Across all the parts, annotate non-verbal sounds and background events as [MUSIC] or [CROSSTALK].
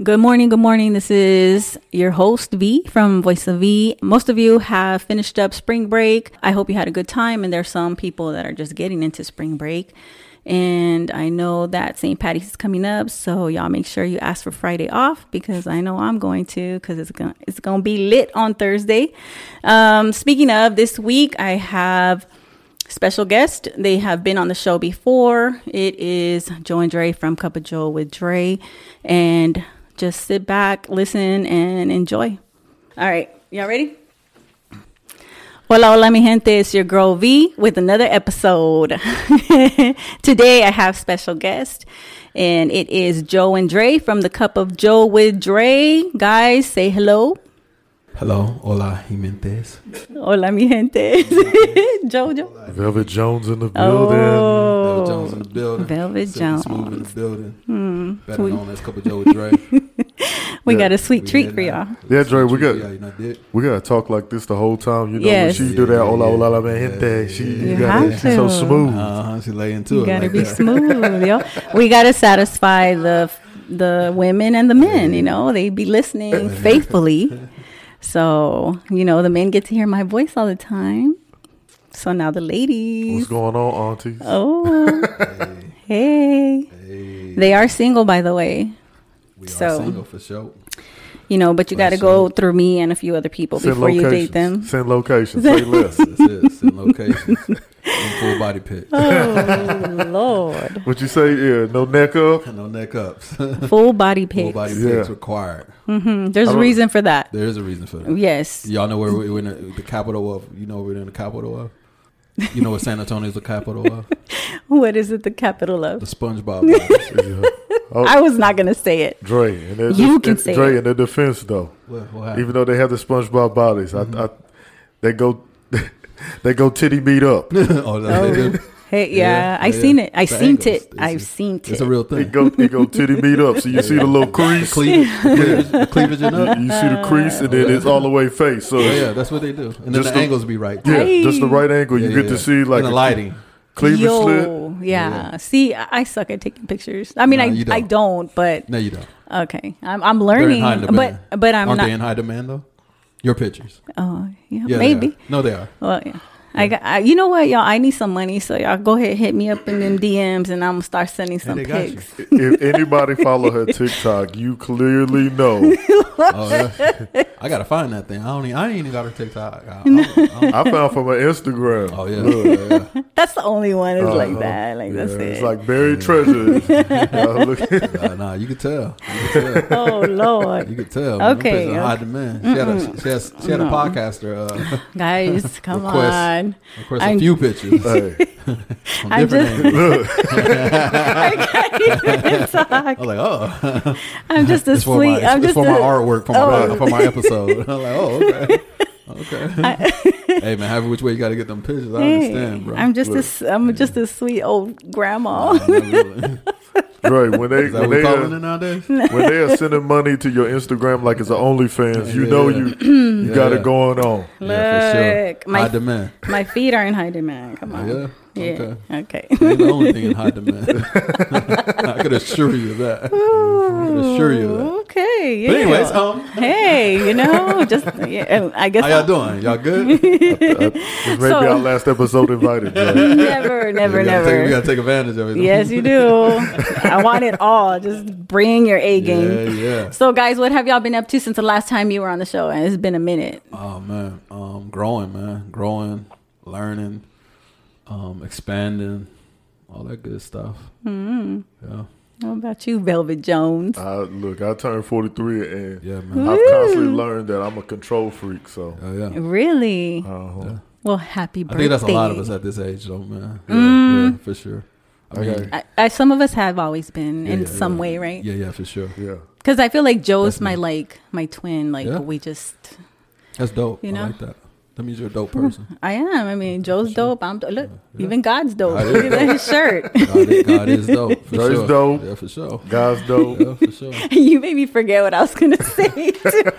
Good morning, good morning. This is your host V from Voice of V. Most of you have finished up spring break. I hope you had a good time, and there's some people that are just getting into spring break. And I know that St. Patty's is coming up, so y'all make sure you ask for Friday off because I know I'm going to because it's gonna it's gonna be lit on Thursday. Um, speaking of this week, I have special guest. They have been on the show before. It is Joe and Dre from Cup of Joe with Dre, and just sit back, listen, and enjoy. All right, y'all ready? Hola, hola, mi gente. It's your girl V with another episode. [LAUGHS] Today I have special guest, and it is Joe and Dre from the Cup of Joe with Dre. Guys, say hello. Hello, hola, Jimentes. Hola, mi gente. [LAUGHS] Jojo. Velvet Jones in the building. Oh, Velvet Jones in the building. Velvet Silky Jones. Smooth in the building. Hmm. Better We- known as Couple of Joe with Dre. [LAUGHS] We Yeah. got a sweet We treat for y'all. Yeah, Dre, we got Yeah, you know, did. we gotta talk like this the whole time. You know, Yes. when she do that, Yeah, hola, yeah, hola, la yeah, gente. yeah, She yeah. you You got have it. She's so smooth. Uh huh. She lay into You it. gotta like be that. smooth, yo. We gotta satisfy the the women and the men. You know, they be listening [LAUGHS] faithfully. So you know, the men get to hear my voice all the time. So now the ladies. What's going on, aunties? Oh, [LAUGHS] Hey, hey. hey. They are single, by the way. we are so- single for sure. You know, but you got to go through me and a few other people Send before you locations. date them. Send locations. [LAUGHS] Say less. That's it. Send locations and [LAUGHS] full body pics. Oh Lord, [LAUGHS] What you say? Yeah, no neck up. [LAUGHS] No neck ups. [LAUGHS] full body pics. full pics. body Yeah. pics required. hmm There's I a don't- reason for that. There is a reason for that. Yes. Y'all know where we- we're in the, the capital of. You know we're in the capital of. You know what San Antonio is the capital of? What is it? The capital of? The of? SpongeBob. Yeah. Oh, I was not gonna say it. Dre. And their You def- can and say Dre it. in their defense though. what, what? Even though they have the SpongeBob bodies, Mm-hmm. I, I they go [LAUGHS] they go titty beat up. [LAUGHS] oh, that's they Oh. do. Hey, yeah, Yeah, I yeah. seen it. I The seen angles. it. It's- I've seen It's a real They thing. go they go titty beat up. So you see the little The [LAUGHS] crease. cleavage, cleavage, the cleavage and You, up. you see the crease and then it's all the way face. So Yeah, yeah, that's what they do. And then Just the the- angles be right. yeah, Hey. just the right angle. You Yeah, get yeah, to see like and the lighting. cleavage Yo, slit. yeah. Yeah. See, I I suck at taking pictures. I mean, No, I don't. I don't, but No, you don't. okay, I'm I'm They're in learning, high demand. but but I'm Aren't not. they in high demand though? Your pictures. oh, yeah, Yeah, maybe. are. No, they are. Well, yeah. I got. I, you know what, y'all? I need some money, so y'all go ahead, hit me up in them DMs, and I'm gonna start sending some they pics. If anybody follow her TikTok, you clearly know. [LAUGHS] Oh, yeah. I gotta find that thing. I don't. Even, I ain't even got her TikTok. I, I, [LAUGHS] I, I found from her Instagram. oh yeah. Look. yeah, yeah. That's the only one. Is like Uh-huh. that. Like that's it. It's like buried treasure. [LAUGHS] Uh, look, Nah, nah, you could tell. You could tell. oh Lord, You could tell. man. Them Okay, high demand. She had a, she has, she had a podcaster. Uh, guys, come Request. On. of course, [LAUGHS] I'm- a few pictures hey, I'm just- [LAUGHS] I can't even talk. I was like, oh, I'm just a for sweet. my, I'm just for my artwork for my Oh. for my episode. [LAUGHS] I'm like, oh, okay, okay. [LAUGHS] [LAUGHS] hey man, however which way you got to get them pictures, I Hey, understand, bro. I'm just a Look. s I'm just a sweet old grandma. Nah, not really. Dre, when they when they are, uh, when they are sending money to your Instagram like it's an OnlyFans, you know yeah. you [CLEARS THROAT] you Yeah, got yeah. it going on. Yeah, for sure. Look, my high demand. my feet are in high demand. Come oh, on. Yeah. Yeah. Okay. Okay. It ain't the only thing in high demand. [LAUGHS] I could assure you of that. I could assure you of that. Okay. Yeah. But anyways, um, hey, you know, just yeah, I guess how y'all doing? Y'all good? [LAUGHS] This may So- be our last episode invited. Dre. [LAUGHS] never, never, we gotta never. Take, we gotta take advantage of it. yes, you do. I want it all. Just bring your A game. Yeah, yeah. So, guys, what have y'all been up to since the last time you were on the show? And it's been a minute. Oh man, um, growing, man, growing, learning, um, expanding, all that good stuff. Mm-hmm. Yeah, How about you, Velvet Jones? Uh, look, I turned 43 and yeah, man. I've constantly learned that I'm a control freak. So, Oh yeah. Really? uh-huh. Yeah. Well, happy birthday. I think that's a lot of us at this age, though, man. Yeah, Mm. yeah for sure. I mean, Okay. I, I, some of us have always been yeah, in yeah, some yeah. way, right? Yeah, yeah, for sure. yeah. Because I feel like Joe's That's my me. like my twin. Like Yeah. we just That's dope. You I know? like that. That means you're a dope [LAUGHS] person. I am. I mean, Joe's dope. I'm do- look. Even God's dope. God Look at his [LAUGHS] shirt. God is, God is dope. For God is [LAUGHS] sure. dope. Yeah, for sure. God's dope. Yeah, for sure. you made me forget what I was gonna say. Too.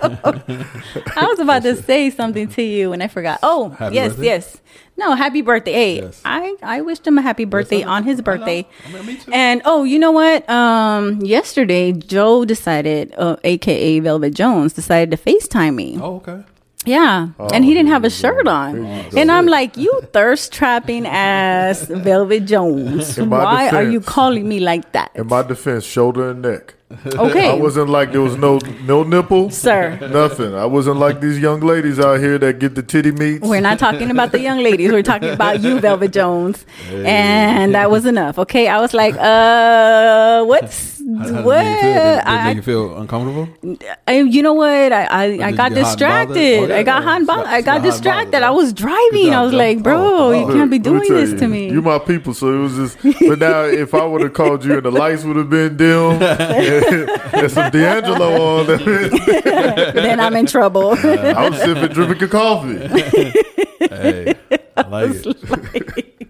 I was about to say something to you and I forgot. Oh, Happy yes, birthday? yes. No, happy birthday. Hey, Yes. I I wished him a happy birthday Yes, on his birthday. I know. I mean, me too. And oh, you know what? Um, yesterday Joe decided, uh, aka Velvet Jones, decided to FaceTime me. oh, okay. Yeah, and he didn't have a shirt on, Here you go. and I'm like, "You thirst trapping ass Velvet Jones. Why are you calling me like that?" In my defense, shoulder and neck. Okay, I wasn't like there was no no nipple, sir. nothing. I wasn't like these young ladies out here that get the titty meats. We're not talking about the young ladies. We're talking about you, Velvet Jones. And that was enough. Okay. I was like, uh, what's How, how what? Did it make you feel? Did, did it I, make you feel uncomfortable? I, you know what? I, I, I got you get hot and bothered? distracted. Oh, yeah, I got hot and Got- bothered. I got got hot and distracted. bothered, I was driving. Good I was job, like, bro, Oh, you oh. can't be doing this you, to me. You my people, so it was just. [LAUGHS] But now, if I would have called you and the lights would have been dim [LAUGHS] and, and some D'Angelo on, then [LAUGHS] I'm in trouble. I was sipping, drinking a coffee. Hey, I like it.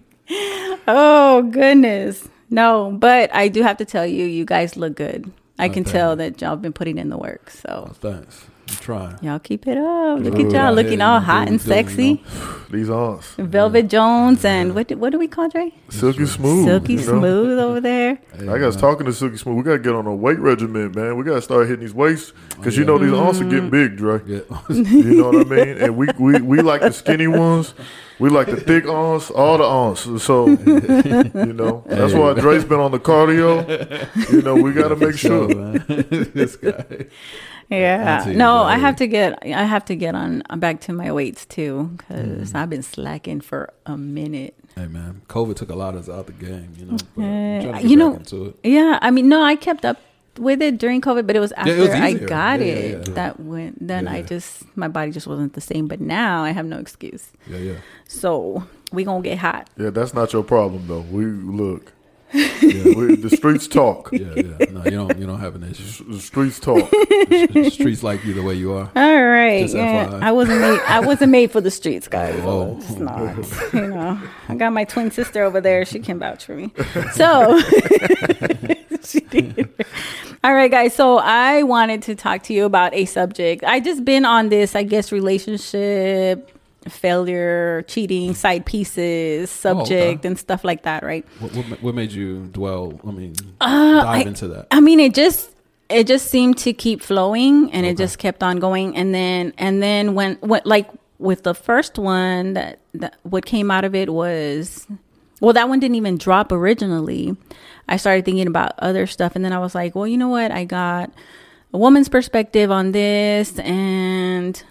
oh, goodness. No, but I do have to tell you, you guys look good. I can thank tell that y'all been putting in the work. So Thanks. I'm trying. y'all keep it up. Look Good. at y'all Out looking all hot and doing, you sexy. know. These aunts. Velvet Jones and what do, what do we call Dre? Silky smooth. Silky you know? Smooth over there. Hey, I got talking to Silky Smooth. We got to get on a weight regimen, man. We got to start hitting these weights because you yeah. know these aunts are Mm. getting big, Dre. Yeah. [LAUGHS] You know what I mean? And we, we, we like the skinny ones. We like the thick aunts, all the aunts. So, you know, that's why Dre's been on the cardio. You know, we got to make sure. man. [LAUGHS] this guy. Yeah. No, I have to get I have to get on back to my weights too Mm. cuz I've been slacking for a minute. Hey man, COVID took a lot of us out of the game. You know, but Uh, to you know, into it. Yeah, I mean, no, I kept up with it during COVID, but it was after it was I got Yeah, yeah, it yeah. that went. Then I Yeah. just my body just wasn't the same. But now I have no excuse. Yeah, yeah. So we gonna get hot. Yeah, that's not your problem, though. We look. Yeah, the [LAUGHS] streets talk. yeah, yeah. No, you don't. You don't have an issue. The streets talk. [LAUGHS] The streets like you the way you are. All right, Just yeah. FYI. I wasn't made. I wasn't made for the streets, [LAUGHS] oh. guys. Oh. It's not. You know, I got my twin sister over there. She can vouch for me. So, she did. All right, guys. So I wanted to talk to you about a subject. I just been on this, I guess, relationship failure, cheating, side pieces, subject, and stuff like that. Right. What, what, what made you dwell? I mean, Uh, dive I- into that. I mean, it just it just seemed to keep flowing, and it just kept on going. And then and then when when like with the first one, that, that what came out of it was well, that one didn't even drop originally. I started thinking about other stuff, and then I was like, well, you know what? I got a woman's perspective on this, and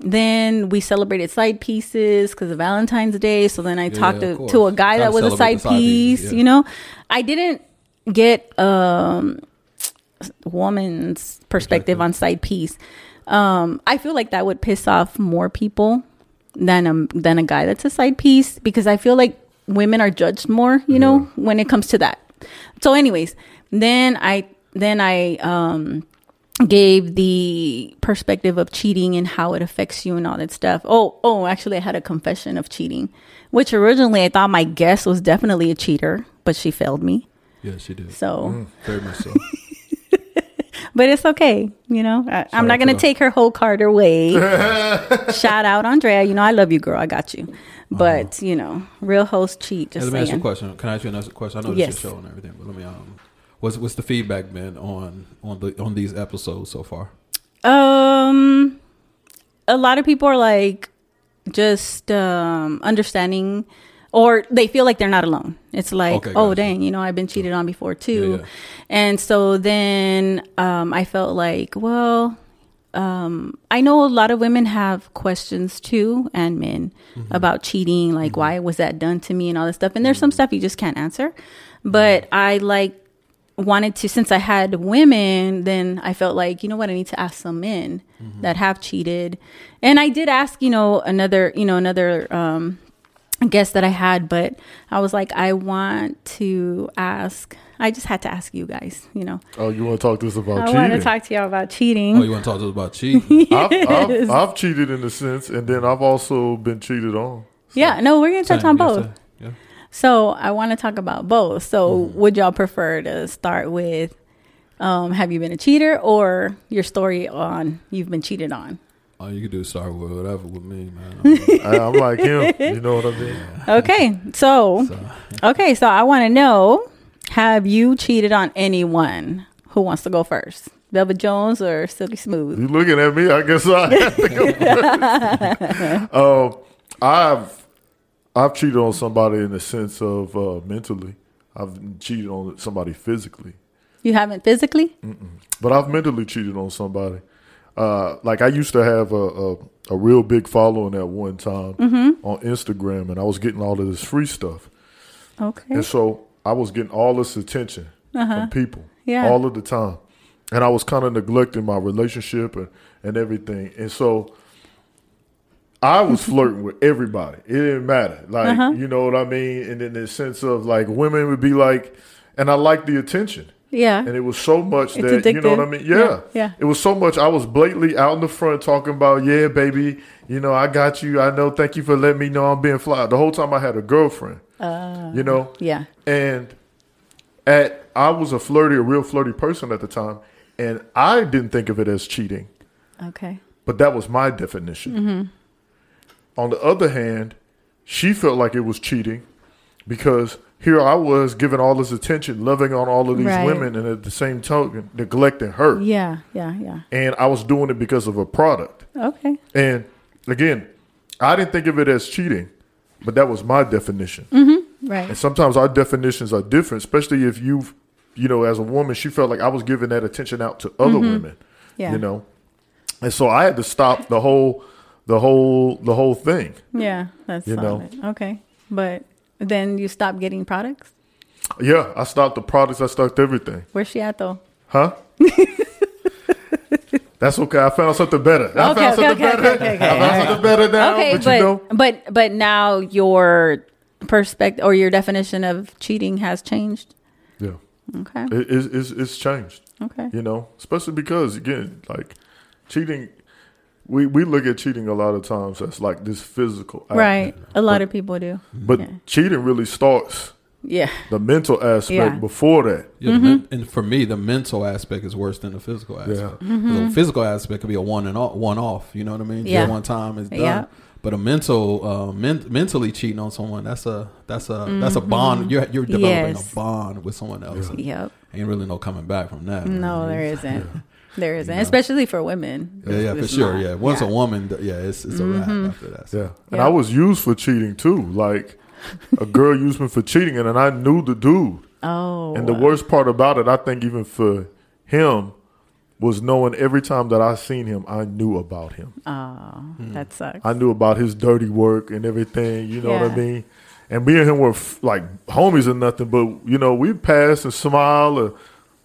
then we celebrated side pieces because of Valentine's Day. So then I Yeah, talked to, to a guy that was a side side pieces, piece. yeah. You know, I didn't get um woman's perspective on side piece. Um, I feel like that would piss off more people than a than a guy that's a side piece because I feel like women are judged more, you know, when it comes to that. So, anyways, then I then I um gave the perspective of cheating and how it affects you and all that stuff. Oh, oh, actually I had a confession of cheating, which originally I thought my guest was definitely a cheater, but she failed me. Yeah, she did. So, Very much so. [LAUGHS] but it's okay, you know. I, I'm not gonna take her whole card away. [LAUGHS] Shout out, Andrea. You know I love you, girl. I got you. But you know, real host cheat. Hey, let me ask you a question. Can I ask you another question? I know Yes. this is your show and everything, but let me um, what's what's the feedback been on on the on these episodes so far? Um, a lot of people are like just um understanding, or they feel like they're not alone. It's like, Okay, oh gotcha. dang, you know, I've been cheated on before too, Yeah, yeah. and so then um, I felt like, well, um, I know a lot of women have questions too, and men Mm-hmm. about cheating, like why was that done to me and all this stuff. And there's some stuff you just can't answer, but I like wanted to since I had women, then I felt like you know what I need to ask some men that have cheated, and I did ask you know another you know another um, guest that I had, but I was like, I want to ask. I just had to ask you guys. You know, Oh, you want to talk to us about I cheating? want to talk to y'all about cheating. Oh, you want to talk to us about cheating? [LAUGHS] I've, I've, I've cheated in a sense, and then I've also been cheated on. yeah, no, we're gonna touch Same, on both. same, Yeah. So I want to talk about both. So Mm-hmm. would y'all prefer to start with um, have you been a cheater or your story on you've been cheated on? Oh, you could do Star Wars, whatever with me, man. [LAUGHS] I, I'm like him. You know what I mean? Okay, so So, okay, so I want to know have you cheated on anyone? Who wants to go first? Velvet Jones or Silky Smooth? You looking at me? I guess I have to go [LAUGHS] first. [LAUGHS] um, I've I've cheated on somebody in the sense of uh, mentally. I've cheated on somebody physically, You haven't physically? but I've mentally cheated on somebody. Uh, like I used to have a, a a real big following at one time on Instagram, and I was getting all of this free stuff, Okay. and so I was getting all this attention from people Yeah. all of the time, and I was kind of neglecting my relationship and and everything, and so. I was flirting with everybody. It didn't matter. Like, Uh-huh. you know what I mean? And in the sense of like women would be like, and I liked the attention. Yeah. And it was so much It's that, you know what I mean? Yeah. Yeah, yeah. It was so much. I was blatantly out in the front talking about, yeah, baby, you know, I got you. I know. Thank you for letting me know I'm being fly. The whole time I had a girlfriend, Uh, you know? yeah. And at, I was a flirty, a real flirty person at the time. And I didn't think of it as cheating Okay. but that was my definition. Mm-hmm. On the other hand, she felt like it was cheating because here I was giving all this attention, loving on all of these Right. women, and at the same token, neglecting her. Yeah. Yeah. Yeah. And I was doing it because of a product. Okay. And again, I didn't think of it as cheating, but that was my definition. Right. And sometimes our definitions are different, especially if you've, you know, as a woman, she felt like I was giving that attention out to other women. Mm-hmm. Yeah. You know, and so I had to stop the whole, the whole, the whole thing. Yeah. That's You know. Okay. But then you stopped getting products? Yeah, I stopped the products. I stopped everything. Where's she at though? Huh? [LAUGHS] That's okay. I found something better. I Okay, found okay, something okay, better. okay, I found something better now. okay, but, but you know, but but now your perspective or your definition of cheating has changed. yeah, Okay. it, it's, it's, it's changed. Okay. You know, especially because again, like cheating, we we look at cheating a lot of times as like this physical, act. Right. A lot of people do. But Yeah. cheating really starts Yeah. the mental aspect Yeah. before that. yeah, the men- and for me, the mental aspect is worse than the physical aspect. Yeah. 'Cause The physical aspect could be a one and off, one off. You know what I mean? Mm-hmm. Yeah. Just one time is done. Yeah. But a mental, uh, men- mentally cheating on someone that's a that's a that's a bond. You're you're developing Mm-hmm. Yes. a bond with someone else. Yep. Ain't really no coming back from that. No, man. there isn't. [LAUGHS] There isn't, know. especially for women. Yeah, yeah, for It's sure. not. Yeah, once Yeah. Mm-hmm. a woman, yeah, it's it's a wrap after that. Yeah. And Yeah. I was used for cheating too. Like a girl used me for cheating and then I knew the dude. Oh. And the worst part about it, I think even for him, was knowing every time that I seen him, I knew about him. Oh, that sucks. I knew about his dirty work and everything. You know what I mean? And me and him were f- like homies or nothing, but you know we pass and smile or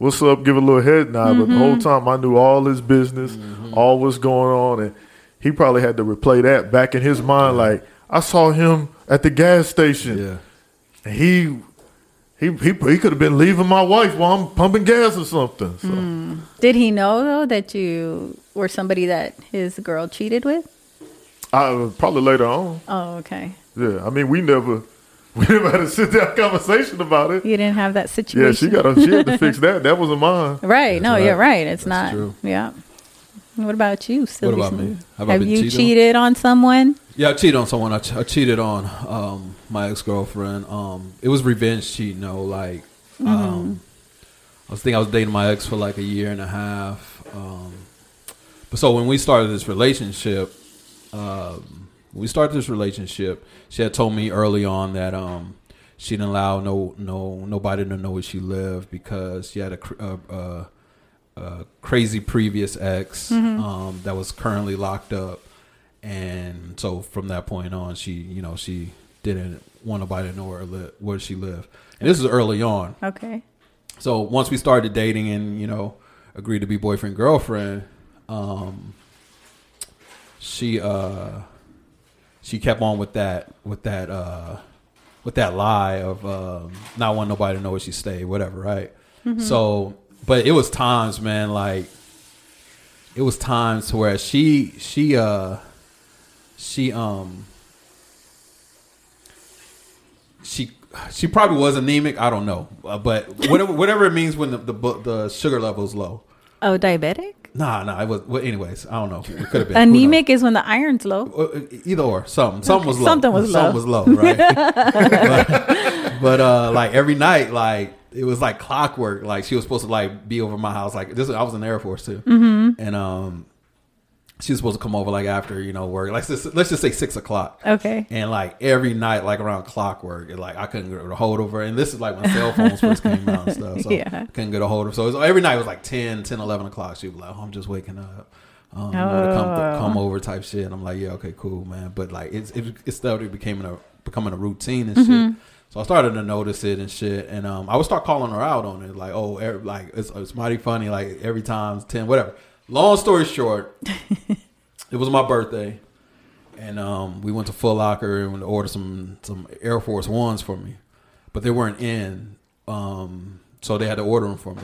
what's up, give a little head nod. But the whole mm-hmm. time I knew all his business, mm-hmm. all what's going on, and he probably had to replay that back in his mind. Like I saw him at the gas station. Yeah, And he he he he could have been leaving my wife while I'm pumping gas or something. So hmm. Did he know though that you were somebody that his girl cheated with? I probably later on. Oh, okay. Yeah, I mean we never [LAUGHS] we never had a sit down conversation about it. You didn't have that situation. Yeah, she got to she had to fix that. That wasn't mine. [LAUGHS] Right. no, right. you're right. It's That's not. true. Yeah. What about you, Silky What about me? Have Have you cheated on? cheated on someone? yeah. I cheated on someone. I, ch- I cheated on um, my ex girlfriend. Um, it was revenge cheating. though. like um, I was thinking I was dating my ex for like a year and a half. Um, but so when we started this relationship, um, when we started this relationship, she had told me early on that um, she didn't allow no no nobody to know where she lived because she had a, a, a, a crazy previous ex um, that was currently locked up, and so from that point on, she you know she didn't want nobody to know where li- where she lived, and this is early on. Okay. So once we started dating and you know agreed to be boyfriend girlfriend, um, she uh she kept on with that with that uh with that lie of um not wanting nobody to know where she stayed, whatever, right? So, but it was times, man, like it was times to where she she uh she um she she probably was anemic. I don't know, uh, but whatever whatever it means when the the, the sugar level is low. Oh, diabetic? Nah, nah. It was. Well, anyways, I don't know. It could have been Anemic is when the iron's low. Uh, Either or, something. Something was low. Something was low. Something was low, right? but, [LAUGHS] but uh, like every night, like it was like clockwork. Like she was supposed to like be over my house. Like this, I was in the Air Force too, Mm-hmm. and um, she was supposed to come over like after you know work. Like let's let's just say six o'clock. Okay. And like every night, like around clockwork, it, like I couldn't get a hold of her. And this is like when cell phones first came out and [LAUGHS] stuff. So Yeah. I couldn't get a hold of her. So was, every night was like 10, 10, 11 o'clock. She'd be like, oh, I'm just waking up. Um, you know, to come, Oh. come over type shit. And I'm like, yeah, okay, cool, man. But like it's it, it started becoming a becoming a routine and shit. So I started to notice it and shit, and um, I would start calling her out on it, like, oh, every, like it's, it's mighty funny, like every time it's ten, whatever. Long story short, [LAUGHS] it was my birthday, and um, we went to Foot Locker and ordered some some Air Force Ones for me, but they weren't in, um, so they had to order them for me,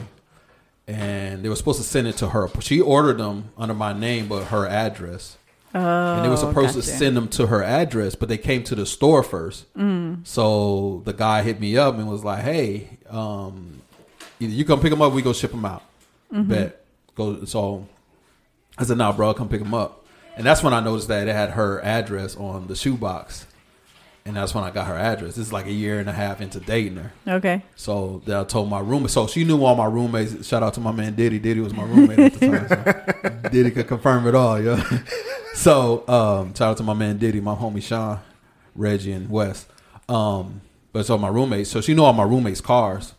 and they were supposed to send it to her. She ordered them under my name, but her address, Oh, and they were supposed to send them to her address, but they came to the store first. Mm. So the guy hit me up and was like, "Hey, um, either you come pick them up, we go ship them out." Mm-hmm. Bet go. So I said, "Nah, bro, come pick them up." And that's when I noticed that it had her address on the shoebox, and that's when I got her address. This is like a year and a half into dating her. Okay. So then I told my roommate. So she knew all my roommates. Shout out to my man Diddy. Diddy was my roommate at the time. So [LAUGHS] Diddy could confirm it all, yeah. [LAUGHS] So um, shout out to my man Diddy, my homie Sean, Reggie, and Wes. Um, but so my roommates. So she knew all my roommates' cars.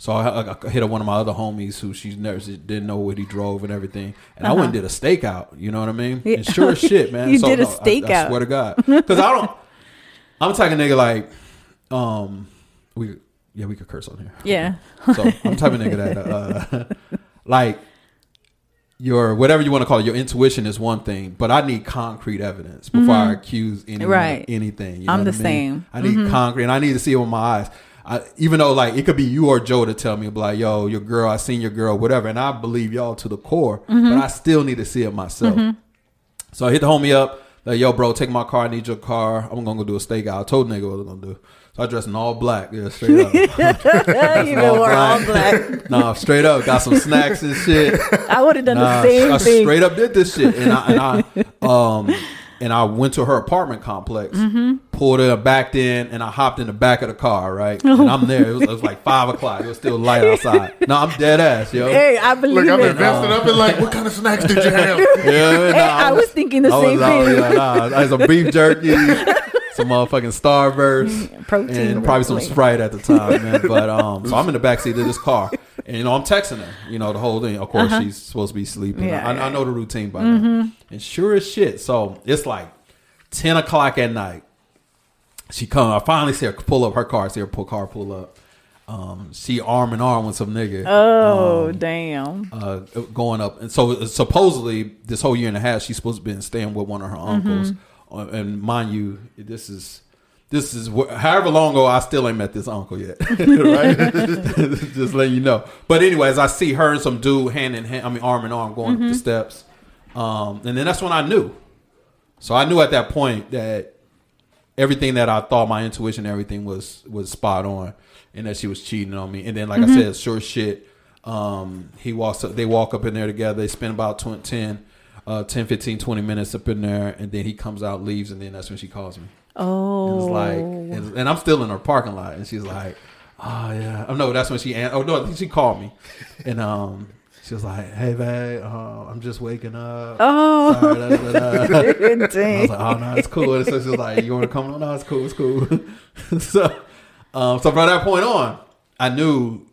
So I, I hit up one of my other homies who she never she didn't know what he drove and everything. And I went and did a stakeout. You know what I mean? Yeah. And sure as shit, man. [LAUGHS] You so, did a no, I- I, stakeout. swear to God, [LAUGHS] because I don't. I'm talking nigga like, um, we yeah we could curse on here. Yeah. [LAUGHS] So I'm the of nigga that uh, like your whatever you want to call it, your intuition is one thing, but I need concrete evidence before I accuse anyone Mm-hmm. Right. of anything. You I'm know the I mean? same. I need concrete, and I need to see it with my eyes. I, even though like it could be you or Joe to tell me like, yo, your girl, I seen your girl, whatever, and I believe y'all to the core, Mm-hmm. but I still need to see it myself. So I hit the homie up, like, yo, bro, take my car. I need your car. I'm gonna go do a stakeout. I told nigga what I was gonna do. So I dressed in all black, yeah, straight up. [LAUGHS] [LAUGHS] you all wore all black. black. [LAUGHS] nah, straight up. Got some snacks and shit. I would have done Nah, the same I thing. straight up did this shit, and I, and I um and I went to her apartment complex, Mm-hmm. pulled her back in, and I hopped in the back of the car, right? And I'm there. It was, it was like five o'clock. It was still light outside. No, I'm dead ass, yo. Hey, I believe Look, I've it. invested. I've been like, what kind of snacks did you have? Yeah, Hey, I was thinking the I same was out, thing. yeah, nah, I had some beef jerky, [LAUGHS] some motherfucking Starburst, Protein and probably some. Sprite at the time, man. [LAUGHS] But um, so I'm in the backseat of this car, and you know I'm texting her, you know the whole thing. Of course, she's supposed to be sleeping. Uh-huh. Yeah, I, yeah. I know the routine by now, and sure as shit. So it's like ten o'clock at night. She come. I finally see her pull up her car. See her pull car pull up. Um, she arm in arm with some nigga. Oh, um, damn. uh, going up. And so supposedly this whole year and a half, she's supposed to be staying with one of her uncles. Uh, and mind you, this is this is wh- however long ago I still ain't met this uncle yet, [LAUGHS] right? [LAUGHS] Just letting you know. But anyways, I see her and some dude hand in hand. I mean, arm in arm going up the steps. Um, and then that's when I knew. So I knew at that point that everything that I thought my intuition, everything was was spot on, and that she was cheating on me. And then, like I said, sure shit. Um, he walks up, they walk up in there together. They spend about 20, 10, uh, 10, 15, 20 minutes up in there, and then he comes out, leaves, and then that's when she calls me. Oh. And it's like, and, and I'm still in her parking lot, and she's like, "Oh yeah." Oh no, that's when she. Oh no, she called me, and um, she was like, "Hey babe, uh, I'm just waking up." Oh. Sorry, da, da, da, da." [LAUGHS] I was like, "Oh no, it's cool." And so she was like, "You want to come on? No, it's cool, it's cool." [LAUGHS] so, um, so from that point on, I knew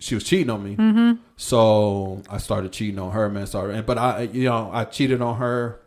she was cheating on me. Mm-hmm. So I started cheating on her, man. Started, but I, you know, I cheated on her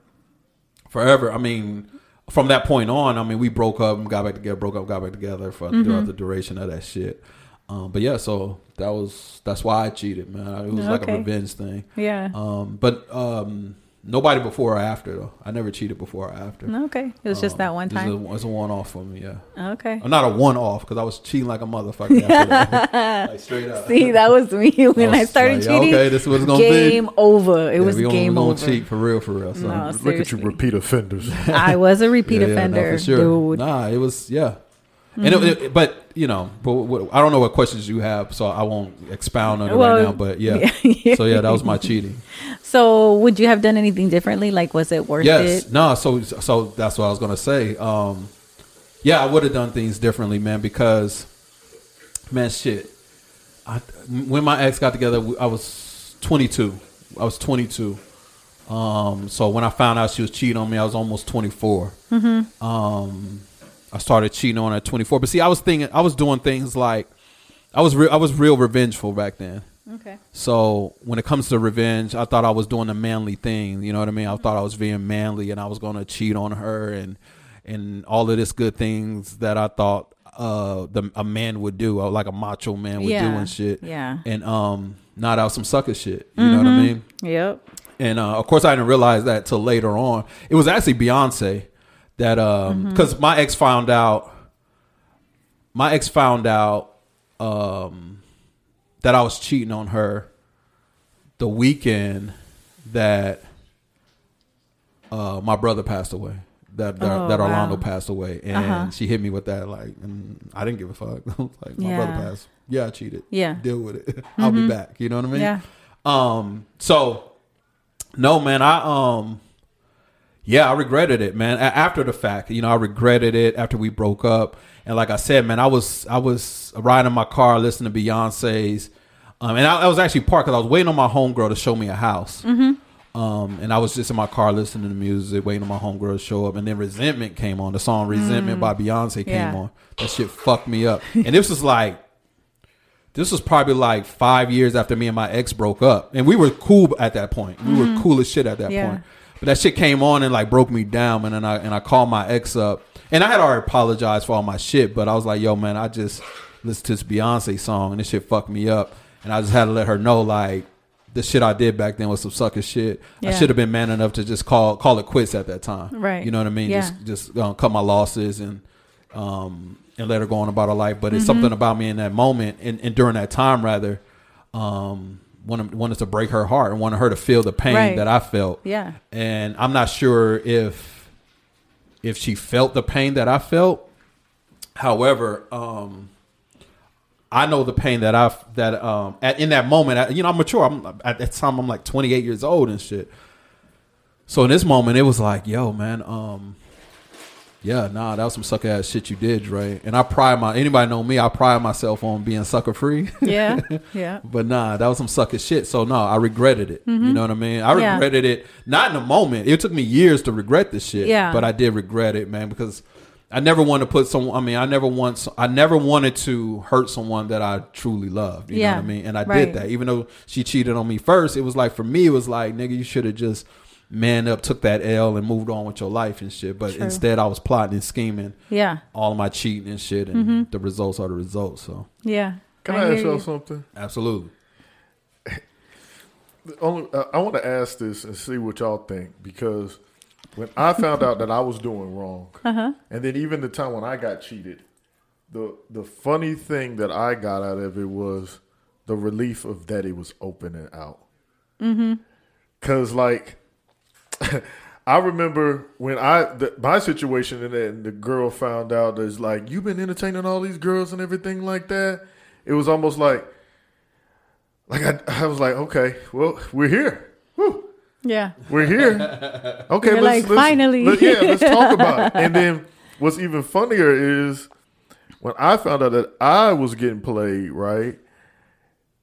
forever. I mean, from that point on, I mean, we broke up and got back together, broke up, got back together for Mm-hmm. throughout the duration of that shit. Um, but yeah, so that was that's why I cheated, man. It was like a revenge thing. Yeah. Um, but um, nobody before or after though. I never cheated before or after. Okay, it was just Um, that one this is time. a- It's a one off for me. Yeah, Okay. Uh, not a one off because I was cheating like a motherfucker. After that. [LAUGHS] like straight up. See, that was me [LAUGHS] when I, was started like, cheating. Okay, this was gonna game over. It be. was we gonna, game we gonna over. cheat for real, for real. So. No, Look at you, repeat offenders. I was a repeat [LAUGHS] Yeah, yeah, no, offender, for sure. dude. Mm-hmm. Nah, it was yeah. And it, it- but you know, but what, I don't know what questions you have, so I won't expound on it Well, right now. But yeah, [LAUGHS] yeah. so yeah, that was my cheating. [LAUGHS] So, would you have done anything differently? Like, was it worth yes, it? no. So so that's what I was gonna say. Um, yeah, I would have done things differently, man, because man, shit. I, when my ex got together, I was 22. I was 22. Um, so when I found out she was cheating on me, I was almost 24. Mm-hmm. Um, I started cheating on her at 24. But see, I was thinking, I was doing things like, I was real, I was real revengeful back then. Okay. So when it comes to revenge, I thought I was doing the manly thing. You know what I mean? I thought I was being manly, and I was going to cheat on her, and and all of this good things that I thought uh the a man would do, like a macho man would do and shit. Yeah. And um, not out some sucker shit. You know what I mean? Yep. And uh, of course, I didn't realize that till later on. It was actually Beyonce that, um because my ex found out. My ex found out um, that I was cheating on her the weekend that uh, my brother passed away. That that, Oh, that wow. Orlando passed away, and Uh-huh. she hit me with that like, and I didn't give a fuck. I was [LAUGHS] like, my Yeah. brother passed. Yeah, I cheated. Yeah. deal with it. [LAUGHS] I'll be back. You know what I mean? Yeah. Um. So, no, man. I um. Yeah, I regretted it, man. A- After the fact, you know, I regretted it after we broke up. And like I said, man, I was I was riding in my car listening to Beyonce's, um, and I, I was actually parked because I was waiting on my homegirl to show me a house. Mm-hmm. Um, and I was just in my car listening to music, waiting on my homegirl to show up. And then Resentment came on. The song Resentment by Beyonce came Mm. Yeah. on. That shit fucked me up. and this was like, this was probably like five years after me and my ex broke up. And we were cool at that point. We were cool as shit at that Mm-hmm. Yeah. point. But that shit came on and like broke me down. And then I, and I called my ex up. And I had already apologized for all my shit. But I was like, yo, man, I just listened to this Beyonce song and this shit fucked me up. And I just had to let her know, like, the shit I did back then was some sucker shit. I should have been man enough to just call call it quits at that time. Right. You know what I mean? Yeah. Just just cut my losses and um and let her go on about her life. But Mm-hmm. it's something about me in that moment and, and during that time rather, um wanted wanted to break her heart and wanted her to feel the pain Right. that I felt. Yeah. And I'm not sure if if she felt the pain that I felt. However, um I know the pain that I've that um at, in that moment. I, you know, I'm mature. I'm at that time. I'm like 28 years old and shit. So in this moment, it was like, yo, man, um, yeah, nah, that was some sucker ass shit you did, Dre. And I pride my anybody know me. I pride myself on being sucker free. [LAUGHS] Yeah. [LAUGHS] Yeah. But nah, that was some sucker shit. So no, I regretted it. You know what I mean? I Mm-hmm. Yeah. regretted it. Not in the moment. It took me years to regret this shit. Yeah. But I did regret it, man, because I never wanted to put someone. I mean, I never want. I never wanted to hurt someone that I truly loved. You Yeah. know what I mean? And I Right. did that, even though she cheated on me first. It was like for me, it was like, nigga, you should have just man up, took that L, and moved on with your life and shit. But True. instead, I was plotting and scheming Yeah. all of my cheating and shit, and Mm-hmm. the results are the results. So Yeah. Can I, ask y'all you. something? absolutely. The Only, uh, I want to ask this and see what y'all think because when I found out that I was doing wrong, [LAUGHS] Uh-huh. and then even the time when I got cheated, the the funny thing that I got out of it was the relief of that it was open and out. Mm-hmm. Cause like, [LAUGHS] I remember when I the, my situation and then the girl found out is like you've been entertaining all these girls and everything like that. It was almost like, like I, I was like, okay, well we're here. Whew. Yeah. We're here. [LAUGHS] Okay, You're let's, like, let's- finally. let- yeah, let's [LAUGHS] talk about it. And then what's even funnier is when I found out that I was getting played, right?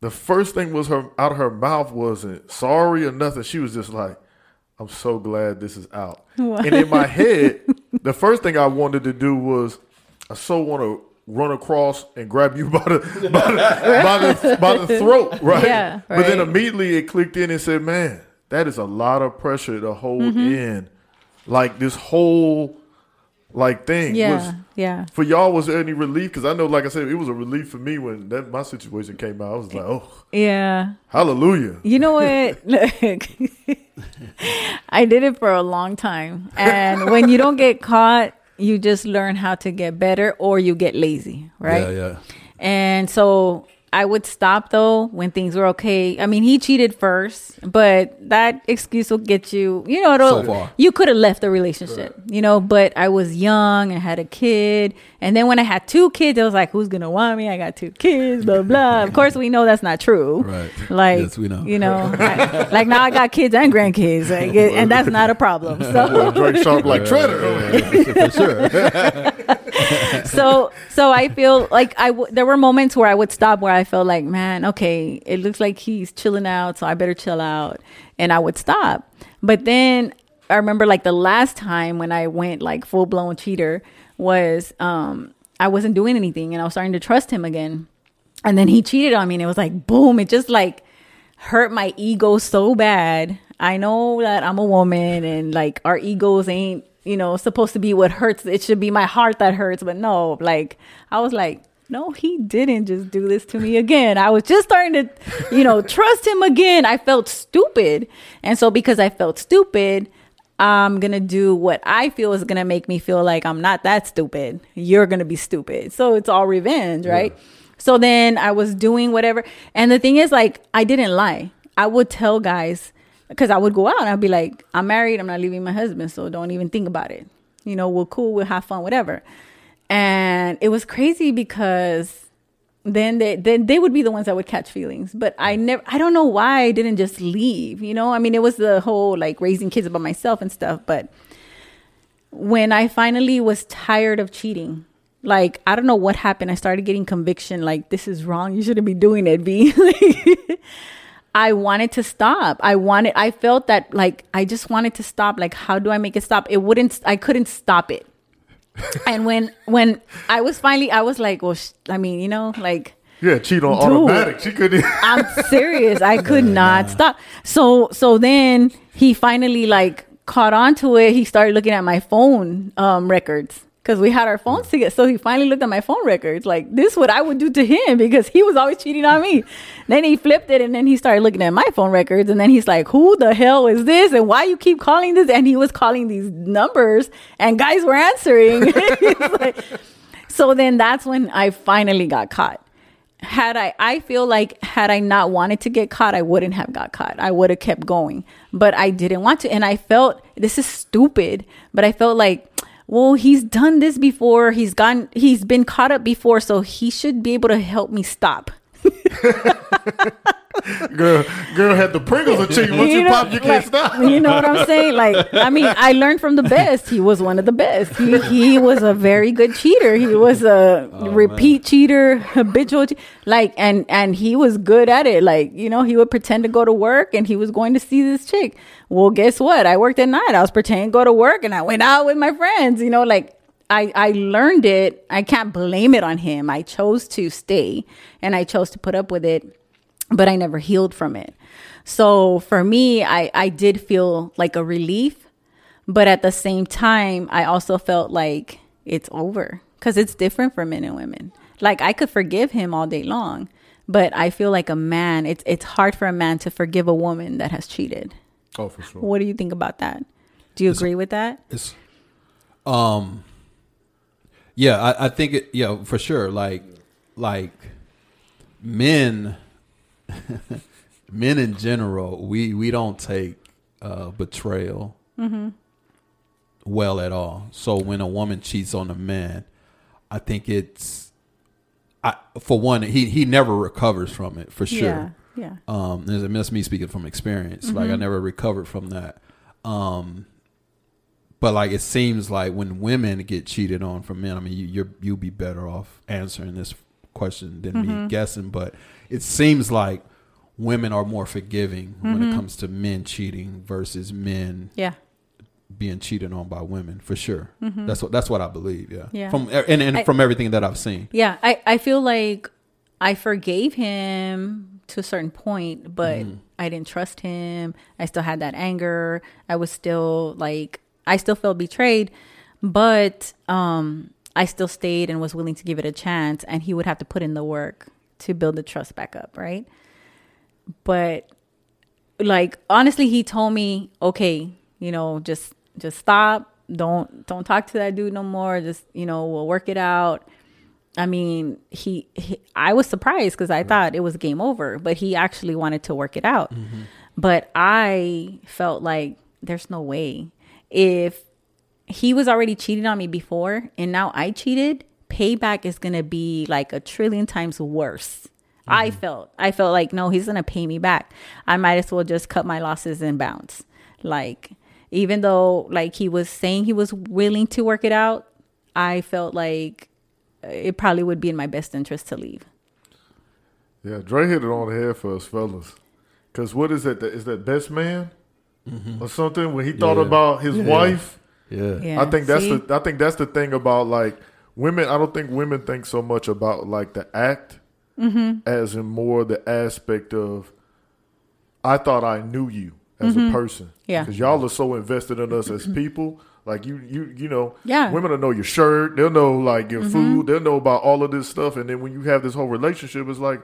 The first thing was her out of her mouth wasn't sorry or nothing. She was just like, "I'm so glad this is out." What? And in my head, the first thing I wanted to do was, I so want to run across and grab you [LAUGHS] by the by the, by the, by the throat, [LAUGHS] right? Yeah, But then immediately it clicked in and said, "Man, that is a lot of pressure to hold Mm-hmm. in. Like this whole like thing. Yeah, Was, yeah. for y'all, was there any relief? Because I know, like I said, it was a relief for me when that my situation came out. I was like, oh, Yeah. hallelujah. You know what? [LAUGHS] Look, [LAUGHS] I did it for a long time. And when you don't get caught, you just learn how to get better or you get lazy, right? Yeah, yeah. And so I would stop though when things were okay. I mean, he cheated first, but that excuse will get you, you know, it'll- So far. you could have left the relationship, you know, but I was young, and had a kid. And then when I had two kids, it was like, who's going to want me? I got two kids, blah, blah. of [LAUGHS] course, we know that's not true. Right. Like, Yes, we know. you know, [LAUGHS] I- like now I got kids and grandkids, like, and that's not a problem. So, [LAUGHS] Drake Sharp like Treader. for sure. [LAUGHS] so so I feel like I w- there were moments where I would stop where I felt like, man, okay, it looks like he's chilling out, so I better chill out, and I would stop. But then I remember like the last time when I went like full blown cheater was um I wasn't doing anything and I was starting to trust him again, and then he cheated on me, and it was like boom, it just like hurt my ego so bad. I know that I'm a woman and like our egos ain't, you know, supposed to be what hurts. It should be my heart that hurts. But no, like I was like, no, he didn't just do this to me again. I was just starting to, you know, [LAUGHS] trust him again. I felt stupid. And so because I felt stupid, I'm going to do what I feel is going to make me feel like I'm not that stupid. You're going to be stupid. So it's all revenge, right? So then I was doing whatever. And the thing is, like, I didn't lie. I would tell guys, because I would go out and I'd be like, I'm married, I'm not leaving my husband, so don't even think about it. You know, we're cool, we'll have fun, whatever. And it was crazy because then they then they would be the ones that would catch feelings. But I never I don't know why I didn't just leave, you know? I mean, it was the whole like raising kids by myself and stuff, but when I finally was tired of cheating, like I don't know what happened. I started getting conviction like this is wrong. You shouldn't be doing it, B. [LAUGHS] I wanted to stop. I wanted I felt that like I just wanted to stop. Like how do I make it stop? It wouldn't I couldn't stop it. [LAUGHS] and when when I was finally I was like, well, sh- I mean, you know, like Yeah, cheat on automatic. She couldn't. I'm serious. I could not stop. So so then he finally like caught on to it. He started looking at my phone um, records because we had our phones together. So he finally looked at my phone records. Like this, is what I would do to him because he was always cheating on me. then he flipped it and then he started looking at my phone records and then he's like, "Who the hell is this? And why you keep calling this?" And he was calling these numbers and guys were answering. [LAUGHS] Like- so then that's when I finally got caught had I I feel like had I not wanted to get caught, I wouldn't have got caught. I would have kept going. But I didn't want to. And I felt this is stupid, but I felt like well, he's done this before. He's gone he's been caught up before, so he should be able to help me stop. [LAUGHS] girl, girl had the Pringles and cheating. Once you, know, pop, you can't like, stop. You know what I'm saying? Like, I mean, I learned from the best. He was one of the best. He, he was a very good cheater. He was a oh, repeat cheater, habitual, che- like, and and he was good at it. Like, you know, he would pretend to go to work and he was going to see this chick. Well, guess what? I worked at night. I was pretending to go to work and I went out with my friends. You know, like. I, I learned it. I can't blame it on him. I chose to stay and I chose to put up with it but I never healed from it. So for me, I, I did feel like a relief, but at the same time, I also felt like it's over because it's different for men and women. Like I could forgive him all day long, but I feel like a man, it's it's hard for a man to forgive a woman that has cheated. Oh, for sure. What do you think about that? Do you agree with that? It's, um, yeah, I, I think it. Yeah, for sure. Like, like men, [LAUGHS] men in general, we we don't take uh, betrayal well at all. So when a woman cheats on a man, I think it's, I for one, he he never recovers from it for sure. Yeah. Yeah. Um, and that's me speaking from experience. Like I never recovered from that. Um, but like it seems like when women get cheated on from men, I mean, you, you're you'll be better off answering this question than me guessing. But it seems like women are more forgiving when it comes to men cheating versus men Yeah. being cheated on by women. For sure, that's what that's what I believe. Yeah, Yeah. From and, and I- from everything that I've seen. Yeah, I, I feel like I forgave him to a certain point, but I didn't trust him. I still had that anger. I was still like, I still felt betrayed. But um, I still stayed and was willing to give it a chance, and he would have to put in the work to build the trust back up, right? But like honestly, he told me, okay, you know, just just stop, don't don't talk to that dude no more. Just you know, we'll work it out. I mean, he, he I was surprised because I thought it was game over, but he actually wanted to work it out. Mm-hmm. But I felt like there's no way if he was already cheating on me before and now I cheated, payback is going to be like a trillion times worse. I mm-hmm. felt I felt like no, he's going to pay me back. I might as well just cut my losses and bounce. Like even though like he was saying he was willing to work it out, I felt like it probably would be in my best interest to leave. Yeah, Dre hit it on the head for us fellas. Cause what is that? Is that best man or something? When he thought Yeah. about his Yeah. wife, Yeah. Yeah. I think that's see? the I think that's the thing about like women. I don't think women think so much about like the act Mm-hmm. as in more the aspect of I thought I knew you as a person. Mm-hmm. Yeah. because y'all are so invested in us as [CLEARS THROAT] people. Like you, you, you know, Yeah. Mm-hmm. Women will know your shirt. They'll know like your food. They'll know about all of this stuff. And then when you have this whole relationship, it's like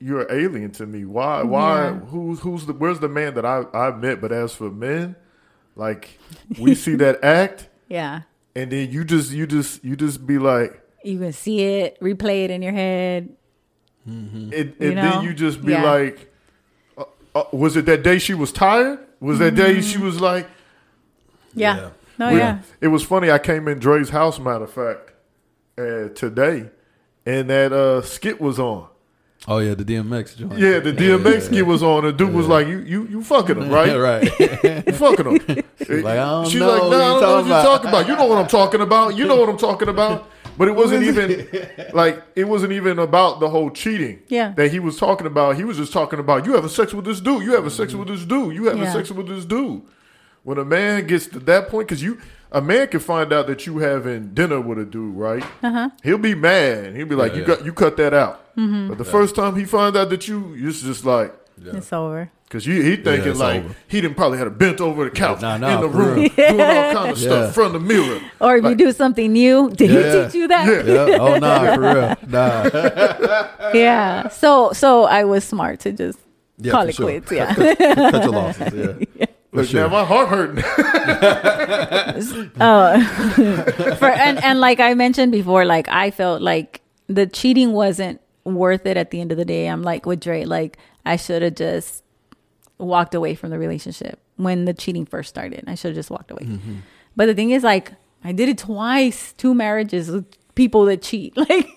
you're alien to me. Why? Why? Yeah. Who's who's the? Where's the man that I I met? But as for men, like we see that [LAUGHS] act, yeah. and then you just you just you just be like, You can see it, replay it in your head. and, and You know? then you just be Yeah. like, uh, uh, was it that day she was tired? Was that day she was like? Yeah. Yeah. No, We- Oh, yeah. It was funny. I came in Dre's house, matter of fact, uh, today, and that uh, skit was on. Oh yeah, the DMX joint. Yeah, the DMX skit was on. And dude was like, "You, you, you fucking him, [LAUGHS] right? right. [LAUGHS] You fucking him." [LAUGHS] like, I don't She's know like, what "No, you I don't know what talking you're about." talking about. You know what I'm talking about. You know what I'm talking about." But it wasn't even like it wasn't even about the whole cheating. Yeah. that he was talking about. He was just talking about you having sex with this dude. You having sex with this dude. You having Yeah. sex with this dude. When a man gets to that point, because you, a man can find out that you having dinner with a dude, right? Uh-huh. He'll be mad. He'll be like, Yeah, "You yeah. got, you cut that out." Mm-hmm. But the first time he finds out that you, it's just like. It's over. Cause you, he thinking it's like over. he didn't probably had a bent over the couch nah, nah, in the room real. [LAUGHS] doing all kind of Yeah. stuff in front of the mirror. Or if you do something new, did Yeah. he teach you that? Yeah. Oh nah, for real. [LAUGHS] Nah. Yeah. So so I was smart to just Yeah, call it sure. quits. Yeah. Cut your losses. Yeah. [LAUGHS] For Look, sure. now my heart hurting. [LAUGHS] Oh. [LAUGHS] For and and like I mentioned before, like I felt like the cheating wasn't worth it at the end of the day. I'm like with Dre, like I should have just walked away from the relationship when the cheating first started. I should have just walked away. But the thing is, like, I did it twice, two marriages with people that cheat, [LAUGHS] like,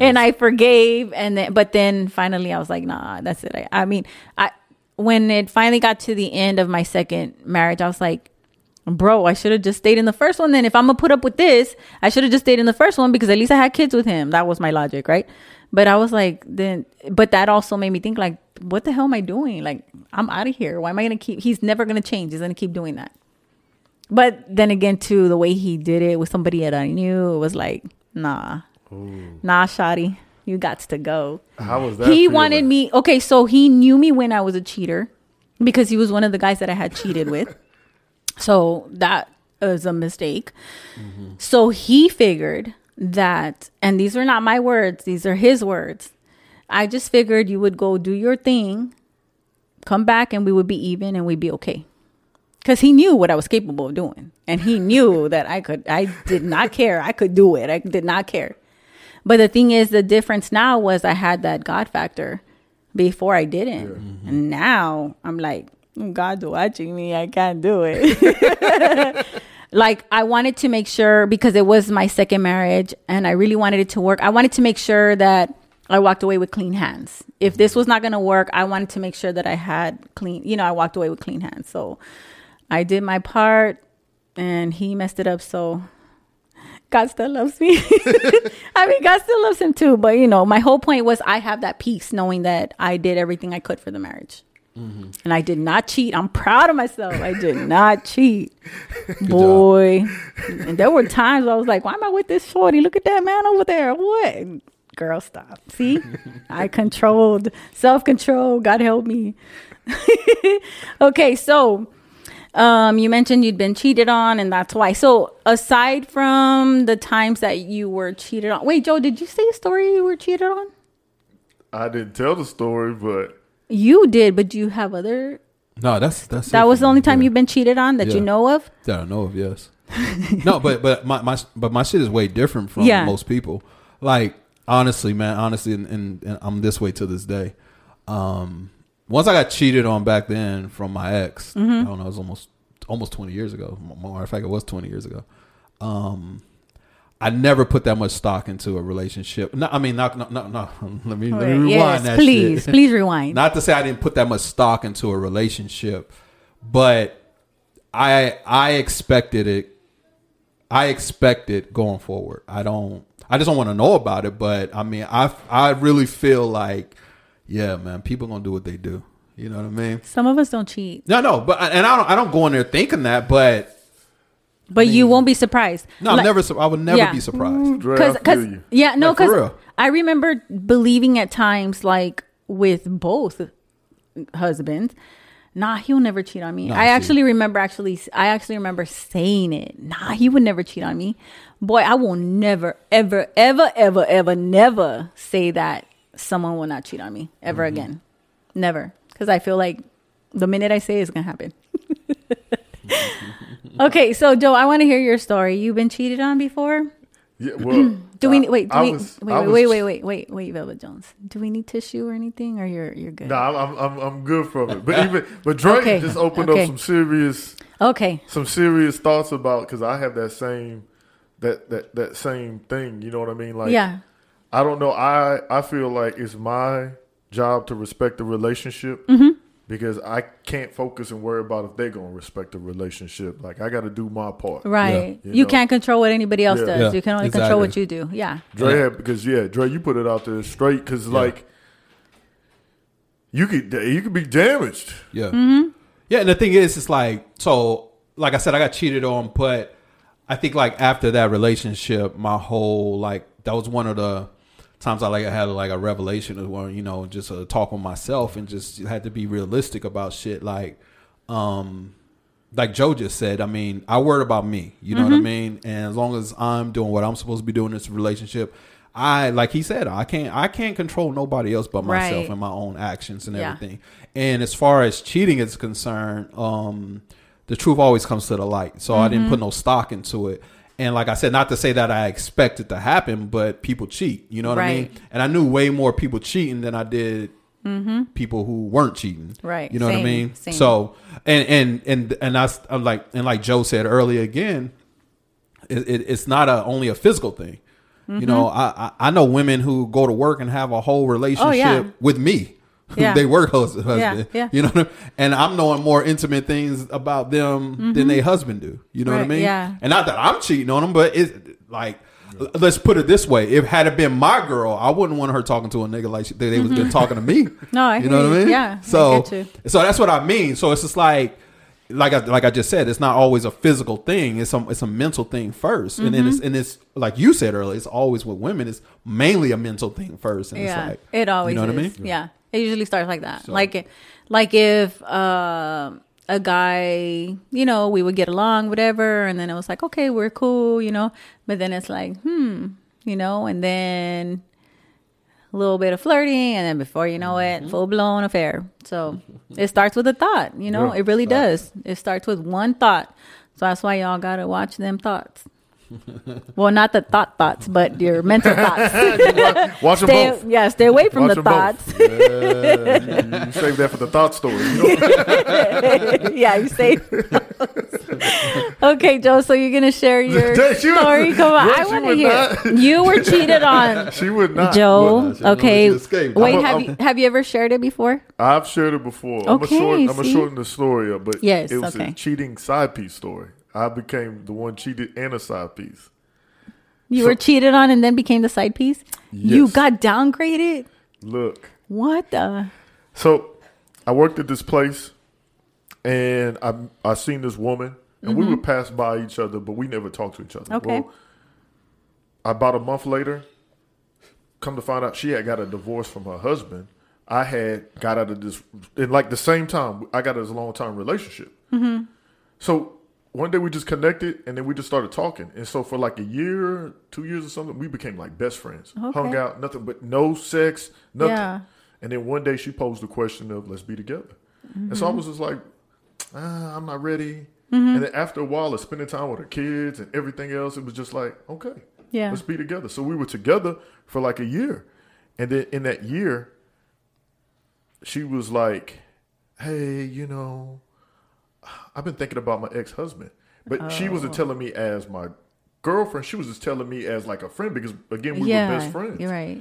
and I forgave, and then, but then finally, I was like, nah, that's it. I, I mean, I when it finally got to the end of my second marriage, I was like, bro, I should have just stayed in the first one. Then, if I'm gonna put up with this, I should have just stayed in the first one because at least I had kids with him. That was my logic, right? But I was like, then, but that also made me think, like, what the hell am I doing? Like, I'm out of here. Why am I gonna keep? He's never gonna change. He's gonna keep doing that. But then again, too, the way he did it with somebody that I knew, it was like, nah, nah, Shotty, you got to go. How was that? he wanted me. Okay, so he knew me when I was a cheater because he was one of the guys that I had cheated [LAUGHS] with. So that was a mistake. Mm-hmm. So he figured that, and these are not my words; these are his words. I just figured you would go do your thing, come back, and we would be even, and we'd be okay because he knew what I was capable of doing, and he knew that I could. I did not care. I could do it. I did not care. But the thing is, the difference now was I had that God factor. Before I didn't, and mm-hmm. now I'm like, God's watching me. I can't do it. [LAUGHS] like I wanted to make sure because it was my second marriage, and I really wanted it to work. I wanted to make sure that I walked away with clean hands. If this mm-hmm. was not going to work, I wanted to make sure that I had clean. You know, I walked away with clean hands. So I did my part and he messed it up. So God still loves me. [LAUGHS] I mean, God still loves him too. But, you know, my whole point was I have that peace knowing that I did everything I could for the marriage. Mm-hmm. And I did not cheat. I'm proud of myself. I did not cheat. [LAUGHS] Boy. And there were times I was like, why am I with this shorty? Look at that man over there. What? Girl, stop. See? [LAUGHS] I controlled, self control. God help me. okay, so Um, you mentioned you'd been cheated on, and that's why. So, aside from the times that you were cheated on, wait, Joe, did you say a story you were cheated on? I didn't tell the story, but You did, but do you have other? No, that's that's That was the only time Yeah. you've been cheated on that you know of. that I know of. Yes. [LAUGHS] no, but but my, my but my shit is way different from Yeah. most people. Like honestly, man, honestly, and, and, and I'm this way to this day. Um, once I got cheated on back then from my ex, Mm-hmm. I don't know, it was almost almost 20 years ago. Matter of fact, it was 20 years ago. Um, I never put that much stock into a relationship. No, I mean, not, no, no, no. [LAUGHS] Let me, let me rewind yes, that please, shit. [LAUGHS] please rewind. Not to say I didn't put that much stock into a relationship, but I I expected it. I expect it going forward. I don't. I just don't want to know about it. But I mean, I I really feel like, yeah, man, people gonna do what they do. You know what I mean? Some of us don't cheat, No, no, but and I don't. I don't go in there thinking that. But but you won't be surprised. no, I'm never. I would never Yeah. be surprised. Mm. Cause, feel cause, yeah, no, because real. I remember believing at times, like with both husbands, nah, he'll never cheat on me. Nah, I see. actually remember, actually, I actually remember saying it. Nah, he would never cheat on me. Boy, I will never, ever, ever, ever, ever, never say that someone will not cheat on me ever Mm-hmm. again. Never, because I feel like the minute I say it, it's gonna happen. [LAUGHS] okay, so Joe, I want to hear your story. You've been cheated on before? Yeah, [CLEARS THROAT] well, Do we I- wait? Do I we was- wait, wait, was- wait, wait, wait, wait, wait, Velvet Jones. Do we need tissue or anything, or you're you're good? Nah, I'm, I'm I'm good from it. But even but Drake Okay, just opened okay. up some serious Okay, some serious thoughts about because I have that same that that that same thing. You know what I mean? Like yeah, I don't know. I I feel like it's my job to respect the relationship Mm-hmm. because I can't focus and worry about if they're gonna respect the relationship. Like I got to do my part. right. you you know. can't control what anybody else Yeah. does. Yeah, you can only exactly. control what you do. Yeah, Dre Yeah. had because yeah, Dre, you put it out there straight because like you could you could be damaged. Yeah. Mm-hmm. Yeah, and the thing is, it's like so. Like I said, I got cheated on, but I think like after that relationship, my whole like that was one of the times I like I had like a revelation of where you know just a talk with myself and just had to be realistic about shit. Like, um, like Joe just said, I mean, I worry about me. You know what I mean? And as long as I'm doing what I'm supposed to be doing in this relationship. I like he said I can't I can't control nobody else but myself Right. and my own actions and Yeah. everything. And as far as cheating is concerned, um, the truth always comes to the light. So I Mm-hmm. didn't put no stock into it. And like I said, not to say that I expect it to happen, but people cheat. You know what I mean? And I knew way more people cheating than I did people who weren't cheating. Mm-hmm. Right. You know what I mean? Same. So and and and and that's I'm like and like Joe said earlier again, it, it, it's not a only a physical thing. You know, Mm-hmm. I, I I know women who go to work and have a whole relationship Oh, with me. Yeah. [LAUGHS] they work husband, husband. yeah. You know, what I mean? and I'm knowing more intimate things about them than they husband do. You know what I Mm-hmm. Mean? yeah. And not that I'm cheating on them, but it's like. l- Let's put it this way: If had it been my girl, I wouldn't want her talking to a nigga like she, they, they was been talking to me. [LAUGHS] No, I you know what I mean? Yeah, So, so that's what I mean. So it's just like, like I like I just said, it's not always a physical thing. It's some it's a mental thing 1st and then Mm-hmm. it's and it's like you said earlier. It's always with women. It's mainly a mental thing first. And yeah. it's like it always you know what I is. mean? Yeah, it usually starts like that. So- Like, like if uh, a guy, you know, we would get along, whatever, and then it was like, okay, we're cool, you know, but then it's like, hmm, you know, and then a little bit of flirting, and then before you know Mm-hmm. it, full blown affair. So it starts with a thought, you know, Yeah, it really does. It starts with one thought. So that's why y'all gotta watch them thoughts. Well, not the thought thoughts, but your mental thoughts. [LAUGHS] Watch them stay, both. yeah, stay away from Watch the thoughts. Yeah, you, save that for the thought story. You know? [LAUGHS] yeah, you say. okay, Joe. So you're gonna share [LAUGHS] your would- story? Come on, I want to hear. not. You were cheated on, She would not. Joe. she don't Okay, wait. A- have I'm- you have you ever shared it before? I've shared it before. I'm Okay, I'm gonna shorten the story up, but Yes, it was okay. a cheating side piece story. I became the one cheated and a side piece. You So- were cheated on and then became the side piece. You got downgraded. Look, What the? so I worked at this place, and I I seen this woman, and we would pass by each other, but we never talked to each other. Mm-hmm. Okay. Well, about a month later, come to find out, she had got a divorce from her husband. I had got out of this in like the same time. I got out of this long time relationship. Mm-hmm. so one day we just connected and then we just started talking. And so for like a year, two years or something, we became like best friends. Okay. Hung out, nothing but no sex, nothing. Yeah. And then one day she posed the question of let's be together. And so I was just like, ah, I'm not ready. And then after a while of spending time with her kids and everything else, it was just like, okay, Yeah. let's be together. So we were together for like a year. And then in that year, she was like, hey, you know, I've been thinking about my ex husband. But she wasn't oh. telling me as my girlfriend. She was just telling me as like a friend because, again, we yeah. were best friends. You're right.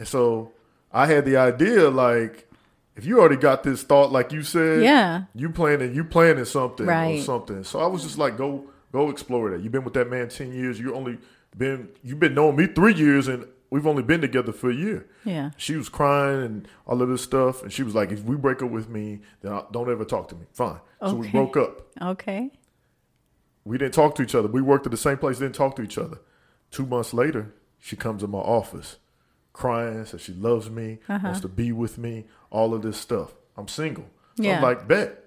And so I had the idea like, if you already got this thought, like you said, Yeah. you planning, you planning something or Right. something. So I was just like, go, go explore that. You've been with that man ten years. You only been, you've been knowing me three years, and we've only been together for a year. Yeah. She was crying and all of this stuff, and she was like, if we break up with me, then I, don't ever talk to me. Fine. Okay. So we broke up. Okay. We didn't talk to each other. We worked at the same place, didn't talk to each other. Two months later, she comes in my office crying, says she loves me, Uh-huh. wants to be with me, all of this stuff. I'm single. So Yeah. I'm like, bet.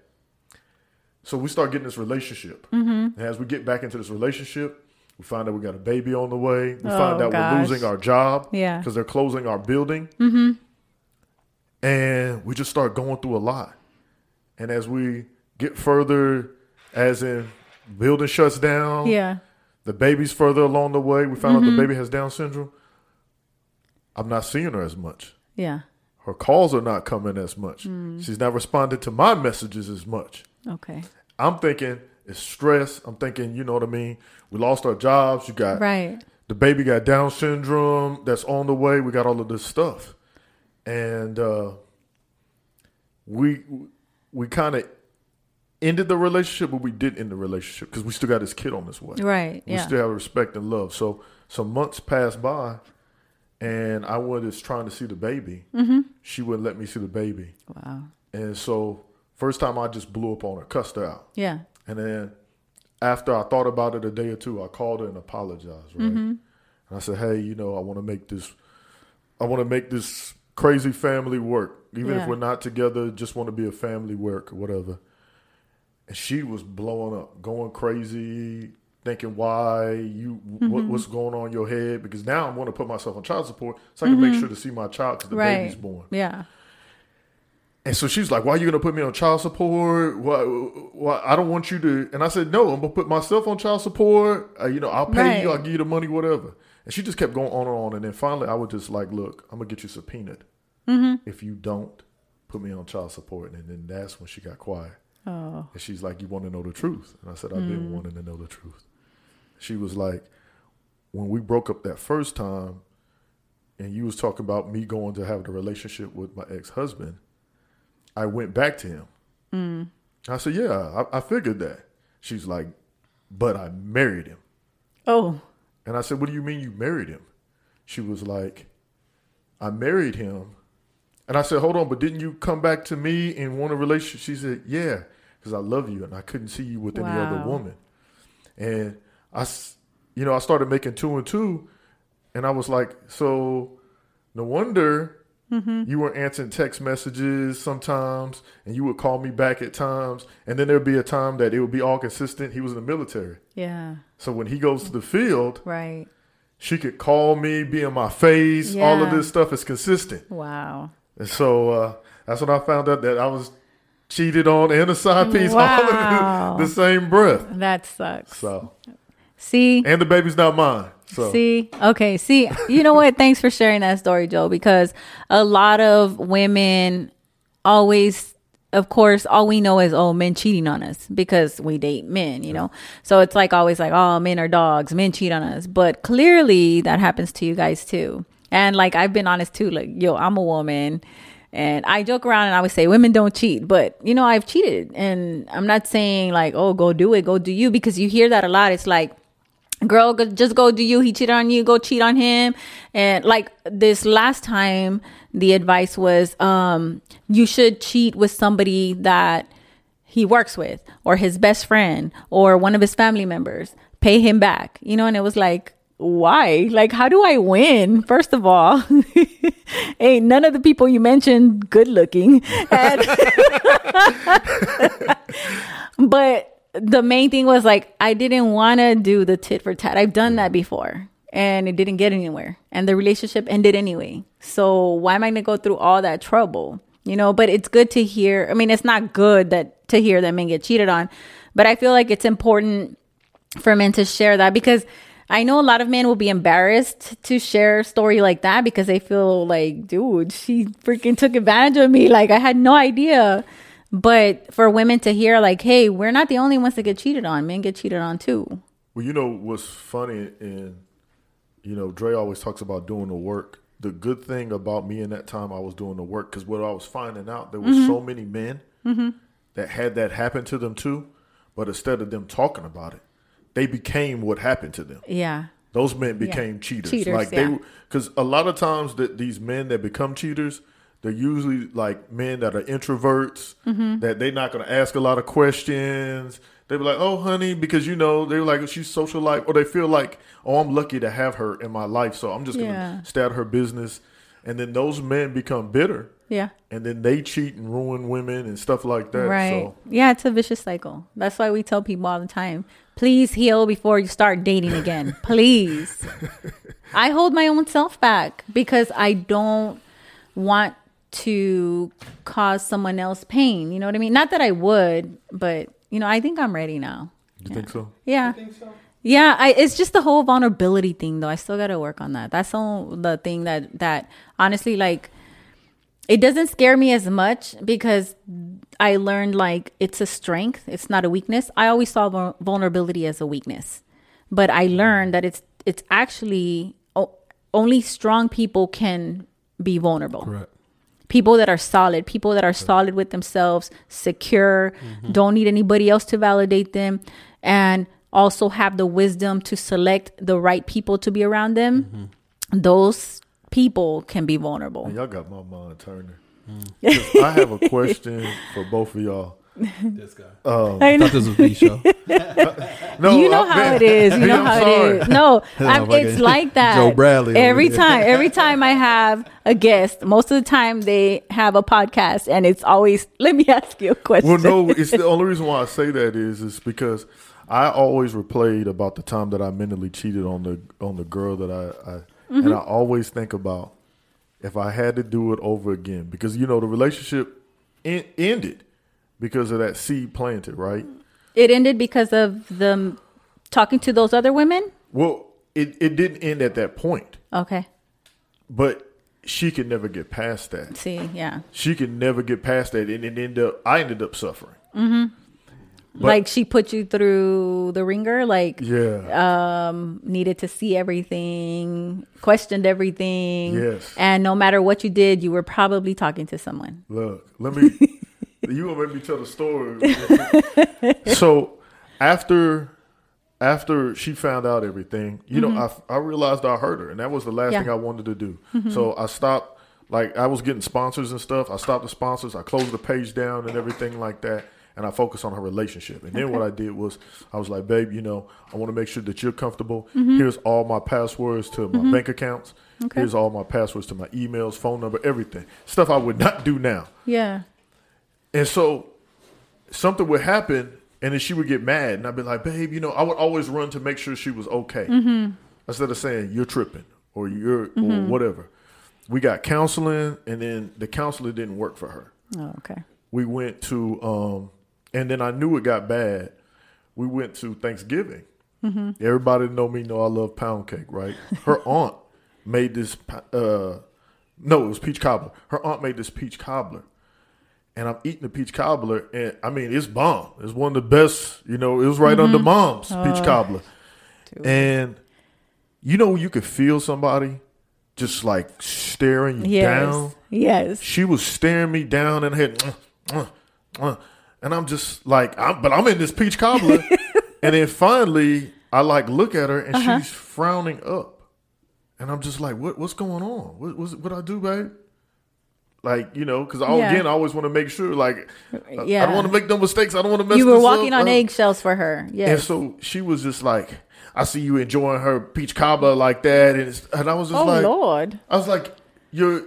So we start getting this relationship. Mm-hmm. And as we get back into this relationship, we find out we got a baby on the way. We Oh, find out gosh. we're losing our job Yeah. because they're closing our building. Mm-hmm. And we just start going through a lot. And as we get further, as in building shuts down, Yeah. the baby's further along the way. We found Mm-hmm. out the baby has Down syndrome. I'm not seeing her as much. Yeah. Her calls are not coming as much. Mm. She's not responding to my messages as much. Okay. I'm thinking it's stress. I'm thinking, you know what I mean? We lost our jobs. You got Right. the baby got Down syndrome that's on the way. We got all of this stuff, and uh, we we kind of ended the relationship, but we did end the relationship because we still got this kid on this way. Right. We Yeah. still have respect and love. So some months passed by, and I was trying to see the baby. Mm-hmm. She wouldn't let me see the baby, wow. and so first time I just blew up on her, cussed her out, Yeah. And then after I thought about it a day or two, I called her and apologized. Right, Mm-hmm. and I said, "Hey, you know, I want to make this, I want to make this crazy family work, even Yeah. if we're not together. Just want to be a family work or whatever." And she was blowing up, going crazy, thinking, "Why you? Mm-hmm. what's going on in your head?" Because now I want to put myself on child support so I can make sure to see my child because the Mm-hmm. Right. baby's born. Yeah. And so she's like, "Why are you going to put me on child support? Why, why? I don't want you to." And I said, "No, I'm going to put myself on child support. Uh, you know, I'll pay you. I'll give you the money, whatever." And she just kept going on and on. And then finally, I was just like, "Look, I'm going to get you subpoenaed Mm-hmm. if you don't put me on child support." And then that's when she got quiet. Oh. And she's like, "You want to know the truth?" And I said, "I've been wanting to know the truth." She was like, "When we broke up that first time, and you was talking about me going to have the relationship with my ex husband, I went back to him. I said, "Yeah, I, I figured that." She's like, "But I married him." Oh. And I said, What do you mean you married him? She was like, I married him. And I said, Hold on, but didn't you come back to me and want a relationship? She said, Yeah, because I love you and I couldn't see you with any other woman. And I, you know, I started making two and two. And I was like, So no wonder you were answering text messages sometimes and you would call me back at times. And then there'd be a time that it would be all consistent. He was in the military. Yeah. So when he goes to the field, Right. she could call me, be in my face. All of this stuff is consistent. Wow. And so uh, that's when I found out that I was cheated on and a side piece all Wow. in the, the same breath. That sucks. So See? and the baby's not mine. So See, okay, see, you know what? Thanks for sharing that story, Joe, because a lot of women always, of course, all we know is, oh, men cheating on us because we date men, you know? So it's like always like, oh, men are dogs, men cheat on us. But clearly that happens to you guys too. And like, I've been honest too, like, yo, I'm a woman. And I joke around and I would say women don't cheat, but you know, I've cheated. And I'm not saying like, oh, go do it, go do you, because you hear that a lot. It's like, girl just go do you. He cheated on you. Go cheat on him. And like this last time the advice was um you should cheat with somebody that he works with or his best friend or one of his family members. Pay him back. You know and it was like why? Like how do i win? First of all [LAUGHS] ain't none of the people you mentioned good looking. And [LAUGHS] [LAUGHS] but the main thing was like I didn't want to do the tit for tat. I've done that mm. before and it didn't get anywhere and the relationship ended anyway. So why am I going to go through all that trouble? You know, but it's good to hear. I mean, it's not good that to hear that men get cheated on, but I feel like it's important for men to share that because I know a lot of men will be embarrassed to share a story like that because they feel like, dude, she freaking took advantage of me. Like I had no idea. But for women to hear, like, hey, we're not the only ones that get cheated on. Men get cheated on too. Well, you know what's funny, and you know, Dre always talks about doing the work. The good thing about me in that time, I was doing the work because what I was finding out, there was Mm-hmm. so many men that had that happen to them too, but instead of them talking about it, they became what happened to them. Yeah. Those men became cheaters. Cheaters, like yeah. they, because a lot of times that these men that become cheaters, they're usually like men that are introverts. Mm-hmm. That they're not going to ask a lot of questions. They be like, "Oh, honey," because you know they're like she's social life, or they feel like, "Oh, I'm lucky to have her in my life, so I'm just going to Yeah. stay out her business." And then those men become bitter, Yeah. and then they cheat and ruin women and stuff like that. Right. So Yeah, it's a vicious cycle. That's why we tell people all the time please heal before you start dating again. [LAUGHS] please. I hold my own self back because I don't want to cause someone else pain. You know what I mean? Not that I would, but, you know, I think I'm ready now. you think so? Yeah. Think so? Yeah, I, it's just the whole vulnerability thing, though. I still got to work on that. That's all the thing that that honestly, like, it doesn't scare me as much because I learned like it's a strength. It's not a weakness. I always saw vulnerability as a weakness, but I mm-hmm. learned that it's it's actually o- only strong people can be vulnerable Correct. People that are solid, people that are solid with themselves, secure, don't need anybody else to validate them, and also have the wisdom to select the right people to be around them. Those people can be vulnerable. Y'all got my mind turning. Mm. 'Cause I have a [LAUGHS] question for both of y'all. [LAUGHS] This guy. Um, I I thought this was B show. [LAUGHS] no, you know I- how it is. You [LAUGHS] know I'm how sorry. it is. No, Yeah, I'm, it's like that. Joe Bradley Every time, every time I have a guest, most of the time they have a podcast, and it's always. Let me ask you a question. Well, no, it's the only reason why I say that is is because I always replayed about the time that I mentally cheated on the on the girl that I, I Mm-hmm. and I always think about if I had to do it over again because you know the relationship en- ended because of that seed planted, right? It ended because of them talking to those other women. Well, it it didn't end at that point, Okay. but she could never get past that. See, yeah. She could never get past that, and it ended up. I ended up suffering. But- like she put you through the ringer, like Yeah. um needed to see everything, questioned everything. Yes. And no matter what you did, you were probably talking to someone. Look, let me. [LAUGHS] you gonna make me tell the story. [LAUGHS] so after after she found out everything, you know, mm-hmm. I I realized I hurt her, and that was the last Yeah. thing I wanted to do. Mm-hmm. So I stopped. Like I was getting sponsors and stuff. I stopped the sponsors. I closed the page down and everything like that. And I focused on her relationship. And then what I did was, I was like, babe, you know, I want to make sure that you're comfortable. Mm-hmm. Here's all my passwords to my bank accounts. Okay. Here's all my passwords to my emails, phone number, everything. Stuff I would not do now. Yeah. And so something would happen, and then she would get mad, and I'd be like, "Babe, you know, I would always run to make sure she was okay, instead of saying you're tripping or you're or whatever." We got counseling, and then the counselor didn't work for her. Oh, okay. We went to, um, and then I knew it got bad. We went to Thanksgiving. Everybody know me know I love pound cake, right? [LAUGHS] Her aunt made this. Uh, no, it was peach cobbler. Her aunt made this peach cobbler, and I'm eating the peach cobbler, and I mean it's bomb. It's one of the best. You know, it was right under mom's peach cobbler, and you know you could feel somebody just like staring you Yes. down. Yes. She was staring me down and had, "Uh, uh, uh," and I'm just like, I'm, but I'm in this peach cobbler, [LAUGHS] and then finally I like look at her and she's frowning up, and I'm just like, what what's going on? What what I do, babe? Like you know, because Yeah. again, I always want to make sure, like, I- I don't want to make no mistakes. I don't want to mess. You were walking up. on Uh, eggshells for her. Yeah. and so she was just like, I see you enjoying her peach cobbler like that, and it's, and I was just oh like, Lord. I was like, you're,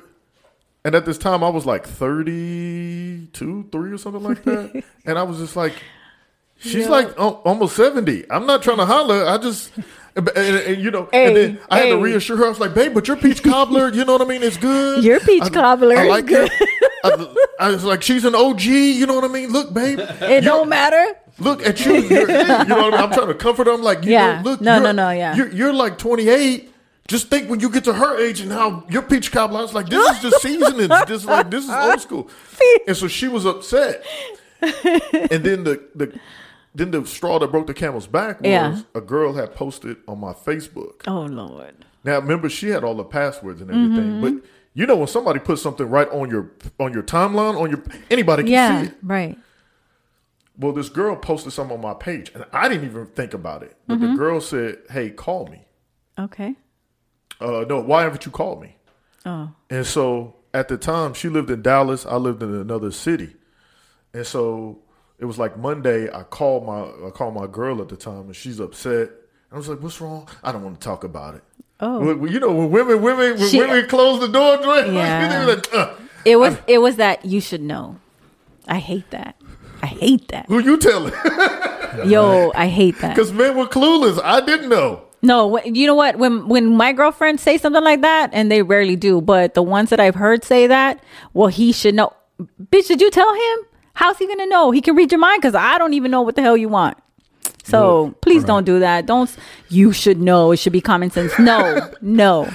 and at this time I was like 32, 3 or something like that. [LAUGHS] and I was just like, She's like al- almost seventy. I'm not trying to holler. I just. And, and- and, you know, Hey, and then I had to reassure her. I was like, "Babe, but your peach [LAUGHS] cobbler, you know what I mean? It's good. Your peach I- cobbler I like good. it. I, I was like, she's an OG. You know what I mean? Look, babe, [LAUGHS] It don't matter. look at you. You know what I mean? I'm trying to comfort her. I'm like, you Yeah. know, look, No, you're- no, no, yeah. You're, you're like 28. Just think when you get to her age and how your peach cobbler. I was like, this is just seasonings. This is like this is old school. [LAUGHS] And so she was upset. And then the the then the straw that broke the camel's back was Yeah. a girl had posted on my Facebook. Oh Lord. Now remember, she had all the passwords and everything, Mm-hmm. but you know when somebody puts something right on your on your timeline on your anybody can Yeah. see it. Right. Well, this girl posted something on my page, and I didn't even think about it. But Mm-hmm. the girl said, "Hey, call me." Okay. Uh, no, why haven't you called me? Oh. And so at the time, she lived in Dallas. I lived in another city, and so it was like Monday. I called my I called my girl at the time, and she's upset. I was like, "What's wrong?" I don't want to talk about it. Oh. Well, you know, when women women when She- women close the door, [LAUGHS] Yeah. like, uh, It was it was that you should know. I hate that. I hate that. who you telling? [LAUGHS] Yo, I hate that. Because men were clueless. I didn't know. No, you know what? When when my girlfriends say something like that, and they rarely do, but the ones that I've heard say that, well, he should know. Bitch, did you tell him? How's he gonna know? He can read your mind because I don't even know what the hell you want. So please don't do that. Don't. You should know. It should be common sense. No, no.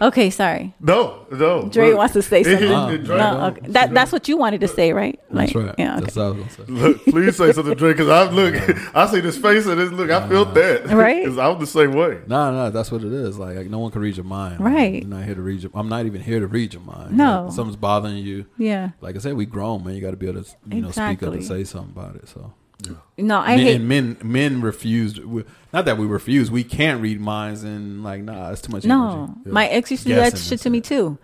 Okay, sorry. No, no. Dre Look, wants to say it- it- something. it- Dre- No, okay. That that's what you wanted to say, right? That's right. Yeah. Okay. That's what I was gonna say. Look, please say something, Dre, because I look, [LAUGHS] I see this face and this look, I feel that, [LAUGHS] Right. Because I'm the same way. No, no, that's what it is. Like, like, no one can read your mind. Right. I'm not here to read your. I'm not even here to read your mind. No. Like, something's bothering you. Yeah. Like I said, we grown man. You got to be able to, you know, speak up and say something about it. So. No, I men, hate. and men men refused. Not that we refuse. We can't read minds and like, nah, it's too much. No. Yeah. my ex used to do that shit and to me too.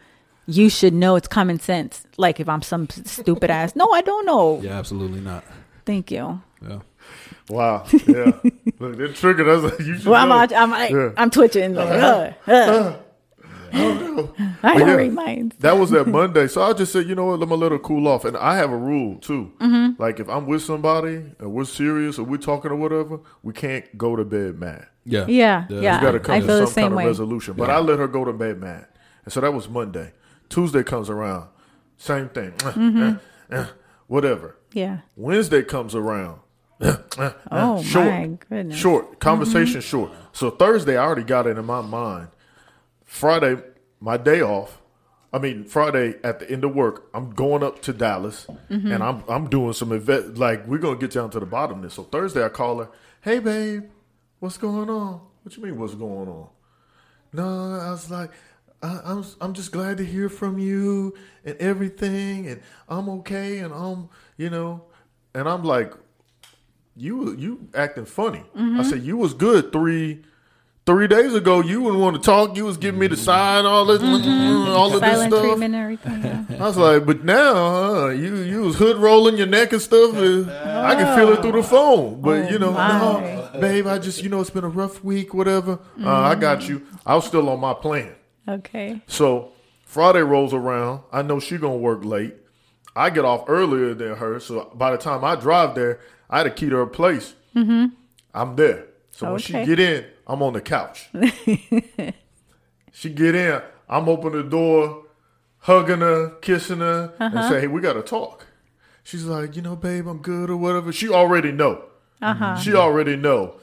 You should know it's common sense. Like if I'm some stupid ass. No, I don't know. Yeah, absolutely not. Thank you. Yeah. Wow. Yeah. look, that triggered us. Like, [LAUGHS] you should Well, I'm know. out, I'm I, Yeah. I'm twitching. Like, uh, uh. [LAUGHS] I don't [LAUGHS] yeah. read minds. That was that Monday. So I just said, you know what, let me let her cool off. And I have a rule too. Mm-hmm. Like if I'm with somebody and we're serious or we're talking or whatever, we can't go to bed mad. Yeah. Yeah, Yeah. yeah. You got to come I to feel some the same kind of way. resolution. But I let her go to bed mad. And so that was Monday. Tuesday comes around, same thing. Mm-hmm. Eh, eh, whatever. Yeah. Wednesday comes around. Oh short, my goodness. Mm-hmm. Short conversation, short. So Thursday, I already got it in my mind. Friday, my day off. I mean, Friday at the end of work, I'm going up to Dallas, Mm-hmm. and I'm I'm doing some event. Like we're gonna get down to the bottom of this. So Thursday, I call her. Hey, babe, what's going on? What you mean, what's going on? No, I was like, I, I'm I'm just glad to hear from you and everything, and I'm okay, and I'm you know, and I'm like, you you acting funny. Mm-hmm. I said you was good three three days ago. You wouldn't want to talk. You was giving me the sign, all this, all of this Silent stuff. treatment and everything. Yeah. I was like, but now uh, you you was hood rolling your neck and stuff. and I can feel it through the phone. But you know, Oh, no, babe, I just you know it's been a rough week, whatever. Uh, I got you. I was still on my plan. Okay. So Friday rolls around. I know she gonna work late. I get off earlier than her, so by the time I drive there, I had a key to her place. Mm-hmm. I'm there. So when she get in, I'm on the couch. she get in, I'm opening the door, hugging her, kissing her, and say, "Hey, we gotta talk." She's like, "You know, babe, I'm good or whatever." She already know. Uh-huh. She already know.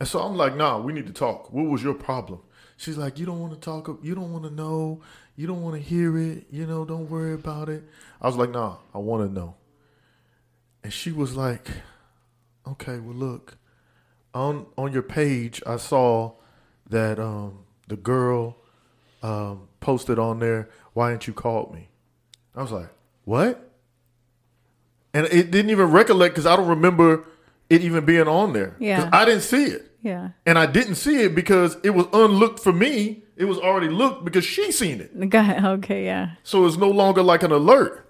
And so I'm like, "Nah, we need to talk. What was your problem?" She's like, "You don't want to talk. You don't want to know. You don't want to hear it. You know, don't worry about it." I was like, "Nah, I want to know." And she was like, "Okay, well, look, on on your page, I saw that um, the girl um, posted on there. Why didn't you call me?" I was like, "What?" And it didn't even recollect because I don't remember it even being on there. Yeah. I didn't see it, Yeah. and I didn't see it because it was unlooked for me. It was already looked because she seen it. [LAUGHS] Got Okay. Yeah. So it's no longer like an alert.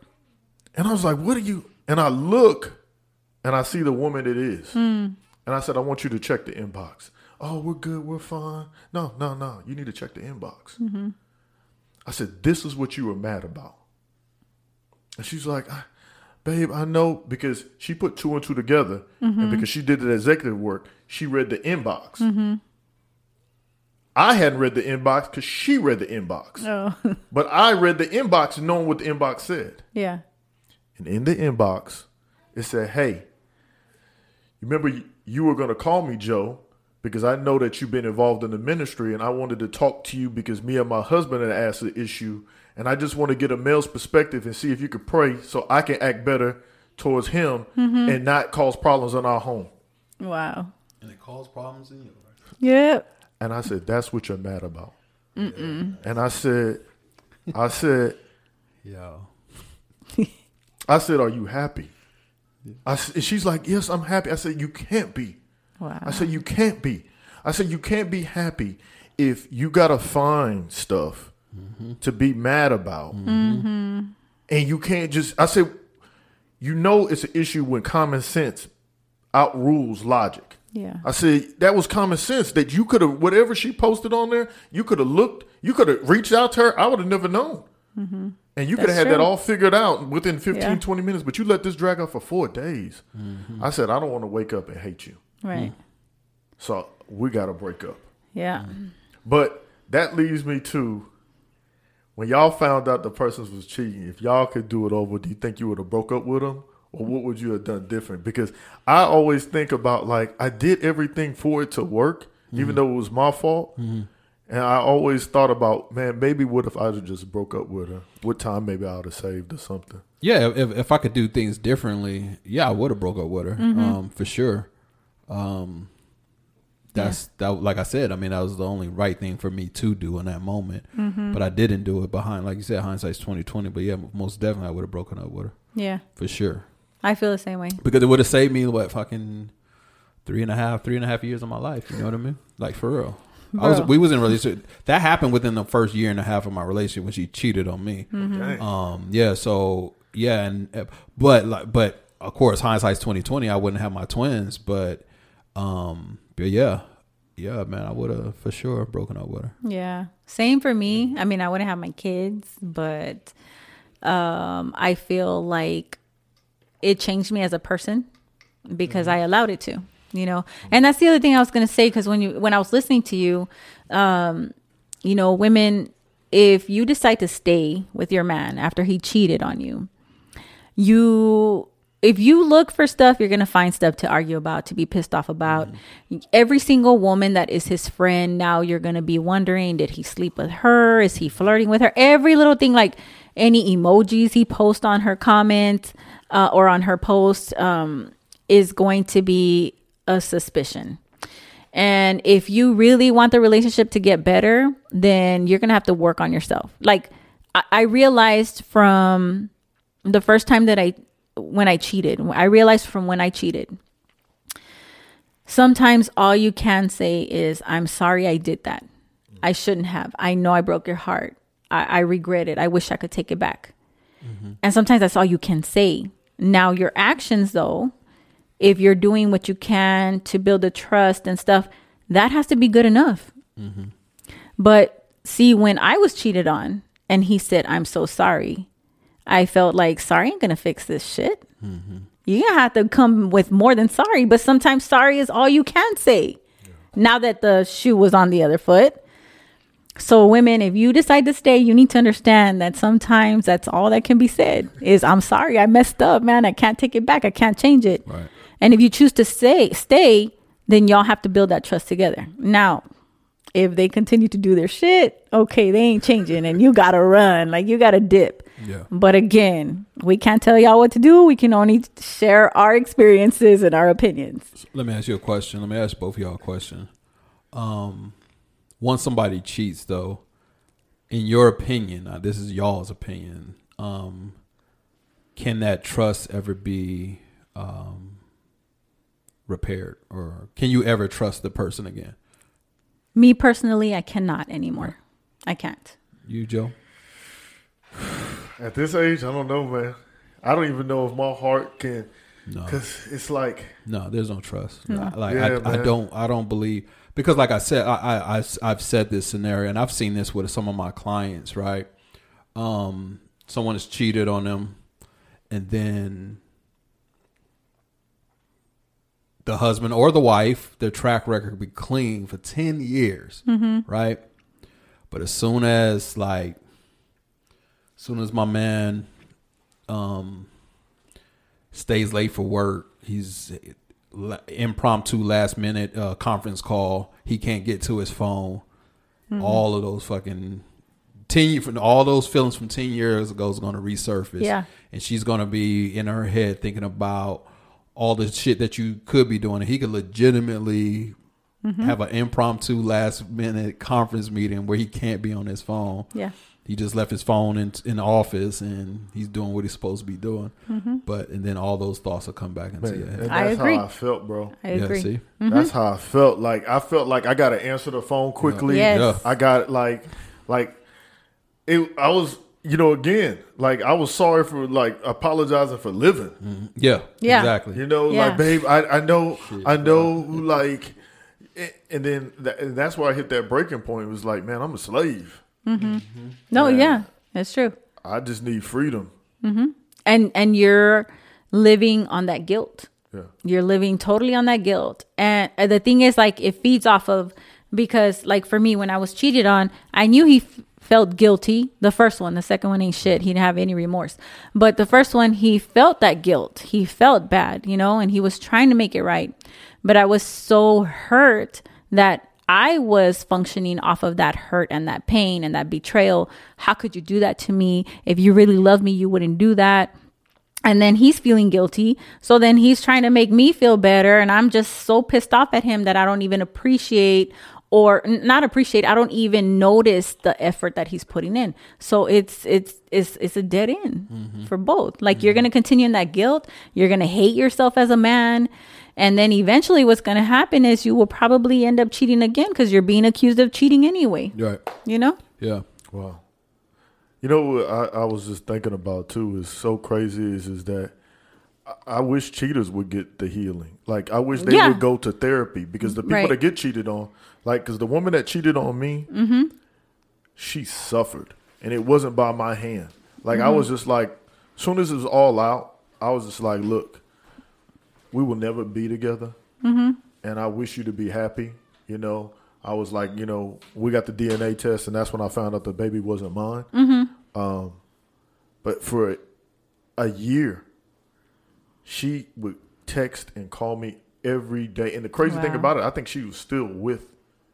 And I was like, what are you? And I look and I see the woman it is. And I said, I want you to check the inbox. Oh, we're good. We're fine. No, no, no. You need to check the inbox. I said, this is what you were mad about. And she's like, "Ah, babe, I know because she put two and two together, Mm-hmm. and because she did the executive work, she read the inbox. I hadn't read the inbox because she read the inbox, Oh, [LAUGHS] but I read the inbox knowing what the inbox said. yeah. And in the inbox, it said, Hey, you remember you- you were going to call me, Joe, because I know that you've been involved in the ministry and I wanted to talk to you because me and my husband had asked the issue. And I just want to get a male's perspective and see if you could pray so I can act better towards him mm-hmm. and not cause problems in our home. Wow. And it causes problems in yours. Yep. And I said, That's what you're mad about. And I said, I said, [LAUGHS] Yo. I said, Are you happy? I s- and she's like, Yes, I'm happy. I said, You can't be. Wow. I said, You can't be. I said, You can't be happy if you got to find stuff mm-hmm. to be mad about. Mm-hmm. And you can't just, I said, You know, it's an issue when common sense outrules logic. yeah. I said, That was common sense that you could have, whatever she posted on there, you could have looked, you could have reached out to her. I would have never known. Mm-hmm. And you could have That's had that all figured out within 15, Yeah. 20 minutes, but you let this drag out for four days. Mm-hmm. I said, I don't want to wake up and hate you. Right. Mm. So we got to break up. Yeah. Mm. But that leads me to when y'all found out the person was cheating, if y'all could do it over, do you think you would have broke up with him? Or what would you have done different? Because I always think about like I did everything for it to work, even mm-hmm. though it was my fault. Mm-hmm. And I always thought about, man, maybe what if I'd just broke up with her? What time maybe I would have saved or something. Yeah, if if I could do things differently, yeah, I would have broke up with her, um, for sure. Um, that's that. Like I said, I mean, that was the only right thing for me to do in that moment. But I didn't do it behind, like you said, hindsight's twenty twenty. But yeah, most definitely, I would have broken up with her Yeah. for sure I feel the same way. because it would have saved me what fucking three and a half, three and a half years of my life. You know what I mean? Like for real. I was we was in a relationship that happened within the first year and a half of my relationship when she cheated on me. Dang. Um, yeah, so yeah, and uh, but like, but of course, hindsight's twenty twenty. I wouldn't have my twins, but um, but yeah, yeah, man, I would have for sure broken up with her. Yeah. Same for me. I mean, I wouldn't have my kids, but um, I feel like it changed me as a person because I allowed it to, you know. And that's the other thing I was going to say because when you when I was listening to you, um, you know, women, if you decide to stay with your man after he cheated on you, you if you look for stuff you're going to find stuff to argue about to be pissed off about. Every single woman that is his friend now you're going to be wondering did he sleep with her? Is he flirting with her? Every little thing like any emojis he posts on her comment uh, or on her post um, is going to be a suspicion and if you really want the relationship to get better, then you're gonna have to work on yourself. Like I, I realized from the first time that I when I cheated, I realized from when I cheated. Sometimes all you can say is, I'm sorry I did that. I shouldn't have. I know I broke your heart. I, I regret it. I wish I could take it back. Mm-hmm. And sometimes that's all you can say. Now, your actions, though, if you're doing what you can to build a trust and stuff, that has to be good enough. Mm-hmm. But see, when I was cheated on and he said, I'm so sorry, I felt like, sorry ain't gonna fix this shit. Mm-hmm. You're gonna have to come with more than sorry, but sometimes sorry is all you can say. Now that the shoe was on the other foot. So women, if you decide to stay, you need to understand that sometimes that's all that can be said is I'm sorry, I messed up, man. I can't take it back. I can't change it. Right. And if you choose to stay, stay, then y'all have to build that trust together. Now, if they continue to do their shit, okay, they ain't changing and you gotta run. Like you gotta dip. Yeah. But again, we can't tell y'all what to do. We can only share our experiences and our opinions. Let me ask you a question. Let me ask both of y'all a question. Um, once somebody cheats, though, in your opinion, now this is y'all's opinion, um, can that trust ever be um, repaired, or can you ever trust the person again? Me personally, I cannot anymore. I can't. You, Joe? [SIGHS] At this age, I don't know, man. I don't even know if my heart can, No. because it's like, No, there's no trust. No. Like Yeah, I, I don't, I don't believe because, like I said, I, I, I, I've said this scenario, and I've seen this with some of my clients. Right, um, someone has cheated on them, and then the husband or the wife, their track record be clean for ten years, right? But as soon as like, as soon as my man, um, stays late for work, he's impromptu last minute uh, conference call. He can't get to his phone. All of those fucking ten from all those feelings from ten years ago is going to resurface. Yeah. and she's going to be in her head thinking about all the shit that you could be doing. And he could legitimately Mm-hmm. have an impromptu last minute conference meeting where he can't be on his phone. Yeah. He just left his phone in in the office and he's doing what he's supposed to be doing. Mm-hmm. But and then all those thoughts will come back into Man, your head. and I that's agree. how I felt, bro. I agree. see? That's how I felt. Like I felt like I gotta answer the phone quickly. Yes. Yeah. I got like like it I was you know, again, like I was sorry for like apologizing for living. Yeah. Yeah. Exactly. You know, Yeah. like babe, I, I know I know like eh, and then that, and that's where I hit that breaking point. It was like, man, I'm a slave. mm-hmm No, yeah, that's true. I just need freedom. And and you're living on that guilt. Yeah. You're living totally on that guilt. And the thing is, like, it feeds off of because, like, for me, when I was cheated on, I knew he f- felt guilty. The first one, the second one ain't shit. He didn't have any remorse. But the first one, he felt that guilt. He felt bad, you know, and he was trying to make it right. But I was so hurt that I was functioning off of that hurt and that pain and that betrayal. How could you do that to me? If you really love me, you wouldn't do that and then he's feeling guilty so then he's trying to make me feel better and i'm just so pissed off at him that i don't even appreciate or not appreciate i don't even notice the effort that he's putting in so it's it's it's it's a dead end mm-hmm. for both like you're mm-hmm. gonna continue in that guilt you're gonna hate yourself as a man and then eventually what's gonna happen is you will probably end up cheating again because you're being accused of cheating anyway Right. you know Yeah. Wow. You know what I, I was just thinking about too is so crazy is is that I, I wish cheaters would get the healing. Like I wish they Yeah. would go to therapy because the people Right. that get cheated on, like, because the woman that cheated on me, mm-hmm. she suffered, and it wasn't by my hand. Like I was mm-hmm. just like, as soon as it was all out, I was just like, look, we will never be together, mm-hmm. and I wish you to be happy. You know, I was like, you know, we got the DNA test, and that's when I found out the baby wasn't mine. Um, but for a year, she would text and call me every day. And the crazy thing about it, I think she was still with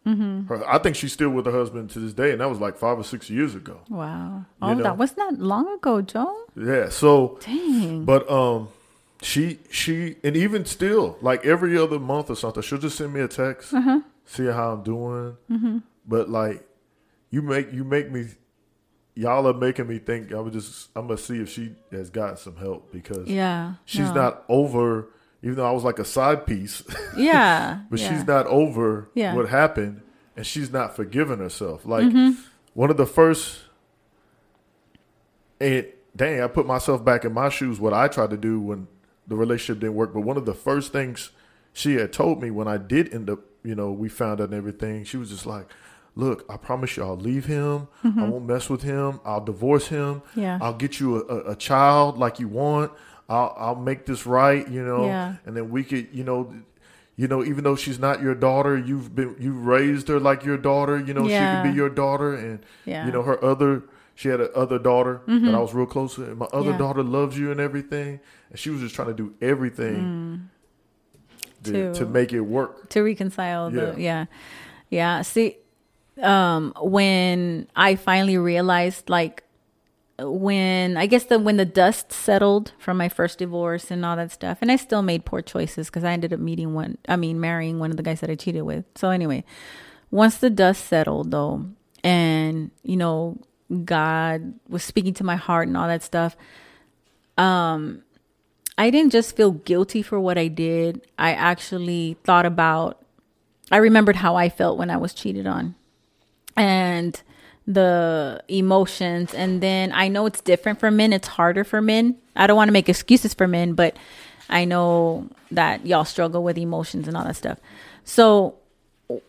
her. I think she's still with her husband to this day, and that was like five or six years ago. wow You oh know. that wasn't that long ago joe Yeah. So dang But um, she she and even still, like every other month or something, she'll just send me a text, Uh-huh. see how I'm doing. Mm-hmm. But like, you make you make me, y'all are making me think. I'm just I'm gonna see if she has got some help because yeah she's no. not over. Even though I was like a side piece, [LAUGHS] Yeah. but yeah. she's not over Yeah. what happened, and she's not forgiving herself. Like Mm-hmm. one of the first, and dang, I put myself back in my shoes. What I tried to do when the relationship didn't work, but one of the first things she had told me when I did end up, you know, we found out and everything. She was just like, "Look, I promise you, I'll leave him. I won't mess with him. I'll divorce him. Mm-hmm. Yeah. I'll get you a, a, a child like you want. I'll I'll make this right. You know, Yeah. and then we could, you know." You know, even though she's not your daughter, you've been you raised her like your daughter. You know, she could be your daughter, and Yeah. Mm-hmm. you know her other. She had a other daughter that I was real close to, and my other Yeah. daughter loves you and everything. And she was just trying to do everything to, To- to make it work. to reconcile the Yeah. yeah. Yeah. See, um, when I finally realized like when I guess the when the dust settled from my first divorce and all that stuff, and I still made poor choices because I ended up meeting one I mean marrying one of the guys that I cheated with. So anyway, once the dust settled though, and you know, God was speaking to my heart and all that stuff, um, I didn't just feel guilty for what I did. I actually thought about, I remembered how I felt when I was cheated on and the emotions. And then I know it's different for men, it's harder for men. I don't want to make excuses for men, but I know that y'all struggle with emotions and all that stuff. So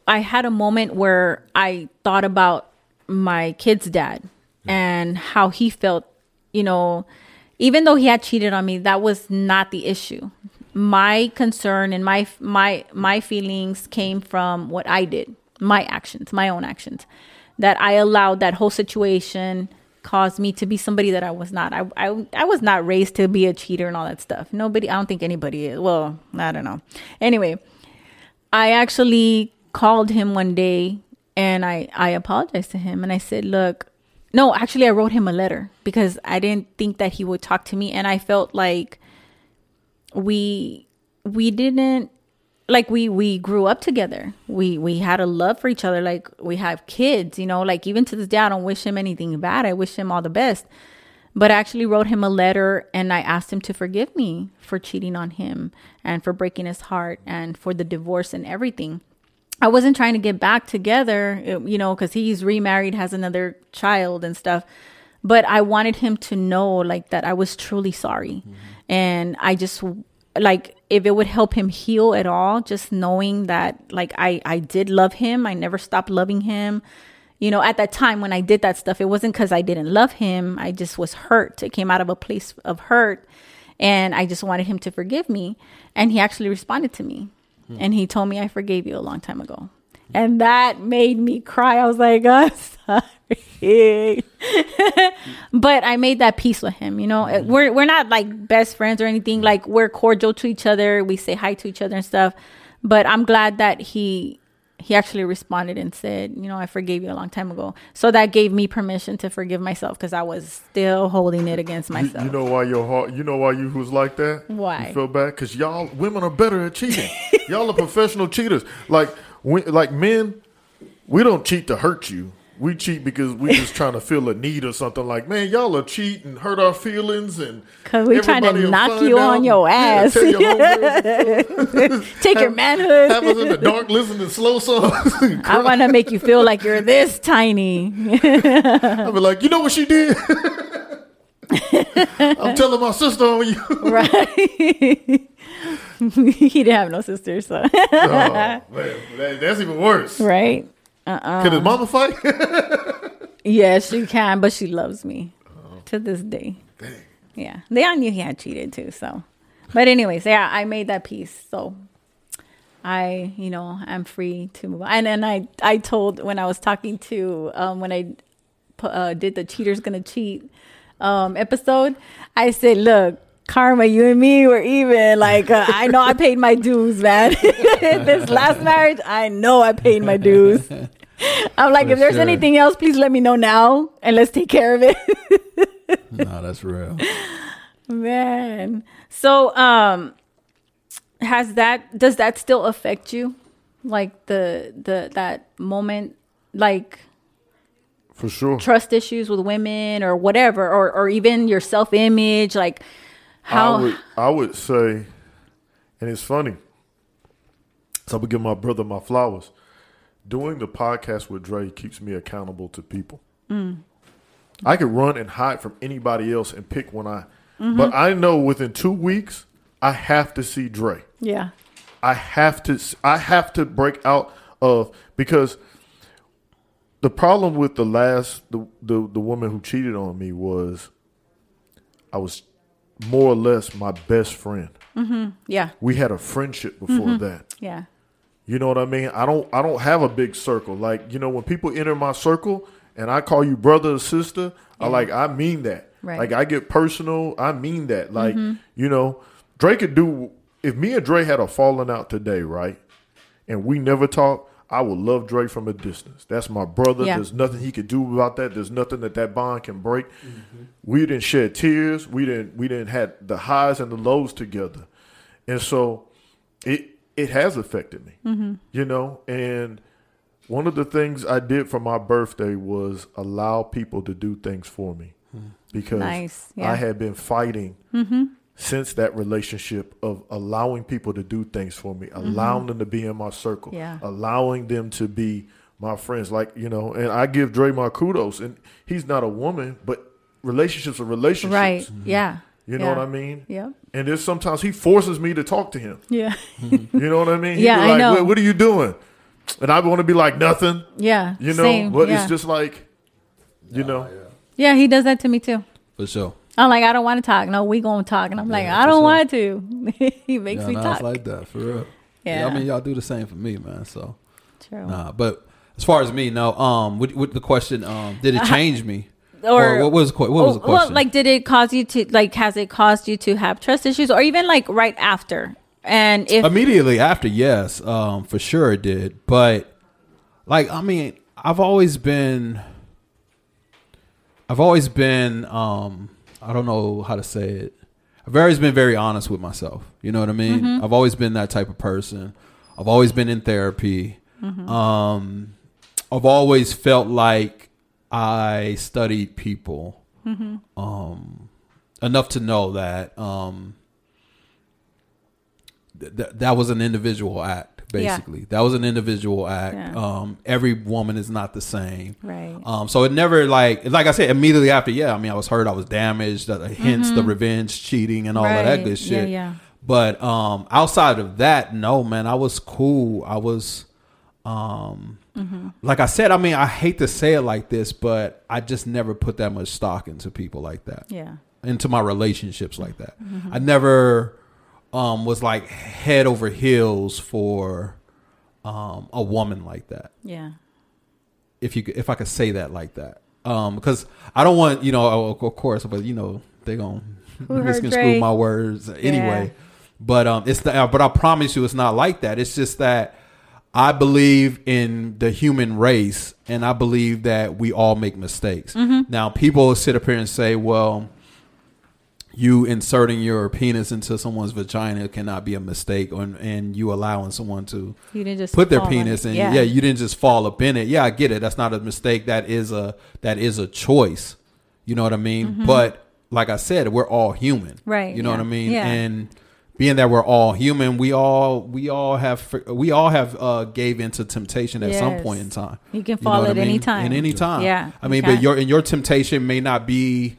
I had a moment where I thought about my kid's dad and how he felt, you know, even though he had cheated on me, that was not the issue. My concern and my my my feelings came from what I did, my actions, my own actions, that I allowed that whole situation caused me to be somebody that I was not. I, I I was not raised to be a cheater and all that stuff. Nobody, I don't think anybody is. Well, I don't know. Anyway, I actually called him one day and I I apologized to him and I said, "Look, no, actually I wrote him a letter because I didn't think that he would talk to me and I felt like we we didn't like we we grew up together. We we had a love for each other. Like we have kids, you know. Like even to this day, I don't wish him anything bad. I wish him all the best. But I actually wrote him a letter and I asked him to forgive me for cheating on him and for breaking his heart and for the divorce and everything. I wasn't trying to get back together, you know, because he's remarried, has another child and stuff. But I wanted him to know, like, that I was truly sorry. Mm-hmm. And I just like if it would help him heal at all just knowing that like i i did love him. I never stopped loving him. You know at that time when i did that stuff it wasn't because i didn't love him. I just was hurt. It came out of a place of hurt and i just wanted him to forgive me and he actually responded to me hmm. and he told me i forgave you a long time ago and that made me cry. I was like, I'm sorry. [LAUGHS] but I made that peace with him. You know, mm-hmm. we're we're not like best friends or anything. Like we're cordial to each other. We say hi to each other and stuff. But I'm glad that he he actually responded and said, you know, I forgave you a long time ago. So that gave me permission to forgive myself because I was still holding it against myself. You, you, know why your heart? You know why you was like that? Why? You feel bad because y'all women are better at cheating. y'all are professional cheaters. Like we, like men, we don't cheat to hurt you. We cheat because we just trying to feel a need or something. Like, man, y'all are cheat and hurt our feelings, and because we trying to knock you on your ass. Yeah, your [LAUGHS] Take have, your manhood. Have us in the dark listening to slow songs. [LAUGHS] I want to make you feel like you're this tiny. [LAUGHS] I'll be like, you know what she did. I'm telling my sister on you. right. [LAUGHS] he didn't have no sisters, so. oh, man, that's even worse. Right? Uh-uh. Can his mama fight? [LAUGHS] yeah, she can, but she loves me oh. to this day. Dang. Yeah, they all knew he had cheated too. So, but anyways, yeah, I made that peace. So, I, you know, I'm free to move on. And then I, I told when I was talking to, um, when I uh, did the cheaters gonna cheat um, episode, I said, look, karma, you and me were even. Like, uh, I know I paid my dues, man. [LAUGHS] this last marriage, I know I paid my dues. [LAUGHS] I'm like, For if there's sure. anything else, please let me know now and let's take care of it. [LAUGHS] no, that's real. Man. So, um, has that, does that still affect you? Like the, the, that moment, like, for sure trust issues with women or whatever or or even your self image like how I would, I would say, and it's funny. So I would give my brother my flowers. Doing the podcast with Dre keeps me accountable to people. Mm. I could run and hide from anybody else and pick when I, mm-hmm. but I know within two weeks I have to see Dre. Yeah, I have to. I have to break out of because the problem with the last the the, the woman who cheated on me was I was more or less my best friend. Mm-hmm. Yeah, we had a friendship before mm-hmm. that. Yeah, you know what I mean. I don't. I don't have a big circle. Like you know, when people enter my circle and I call you brother or sister, yeah. I like. I mean that. Right. Like I get personal. I mean that. Like mm-hmm. you know, Dre could do. If me and Dre had a falling out today, right, and we never talk, I would love Dre from a distance. That's my brother. Yeah. There's nothing he could do about that. There's nothing that that bond can break. Mm-hmm. We didn't shed tears. We didn't. We didn't had the highs and the lows together, and so it it has affected me. Mm-hmm. You know, and one of the things I did for my birthday was allow people to do things for me mm-hmm. because nice. yeah. I had been fighting mm-hmm since that relationship of allowing people to do things for me, mm-hmm. allowing them to be in my circle, yeah. allowing them to be my friends. Like, you know, and I give Dre my kudos. And he's not a woman, but relationships are relationships. Right. Mm-hmm. Yeah. You know yeah. what I mean? Yeah. And there's sometimes he forces me to talk to him. Yeah. you know what I mean? He'd yeah, like, I know. What, what, are you doing? And I want to be like nothing. Yeah. You know, same. but yeah. it's just like, you know. Yeah. yeah, he does that to me too. For sure. I'm like, I don't want to talk. No, we gonna talk, and I'm like, Yeah, I don't sure. want to. [LAUGHS] he makes yeah, me talk. it's like that for real. yeah, I mean, y'all do the same for me, man. So true. nah, but as far as me, no. Um, with, with the question, um, did it [LAUGHS] change me? [LAUGHS] Or- what was the, what was the Oh, well, question? like, did it cause you to like? Has it caused you to have trust issues, or even like right after? And if immediately after, yes, um, for sure it did. But like, I mean, I've always been, I've always been, um, I don't know how to say it. I've always been very honest with myself. You know what I mean? I've always been that type of person. I've always been in therapy. Um, I've always felt like I studied people um, enough to know that um, th- th- that was an individual act. Yeah. Basically, that was an individual act. Yeah. Um, every woman is not the same. right, Um, so it never like like I said immediately after. Yeah, I mean I was hurt. I was damaged. Uh, hence the revenge, cheating, and all of that Mm-hmm. Good shit. Yeah, yeah. But um, outside of that, no man, I was cool. I was, um, Mm-hmm. like I said. I mean, I hate to say it like this, but I just never put that much stock into people like that yeah, into my relationships like that. Mm-hmm. I never um, was like head over heels for um, a woman like that. yeah, If you if I could say that like that, um, because I don't want you know of course, but you know they gonna [LAUGHS] misconstrue my words anyway. But um, it's the, but I promise you, it's not like that. It's just that I believe in the human race, and I believe that we all make mistakes. Mm-hmm. Now, people sit up here and say, "Well, you inserting your penis into someone's vagina cannot be a mistake, or, and you allowing someone to you didn't just put their penis in. Yeah. you didn't just fall up in it. Yeah, I get it. That's not a mistake. That is a that is a choice. You know what I mean? But like I said, we're all human. Mm-hmm. Right, You know yeah, what I mean? yeah. And being that we're all human, we all we all have we all have uh gave into temptation at some point in time. You can You know fall at I any time. In any time. Yeah, I mean, but your and your temptation may not be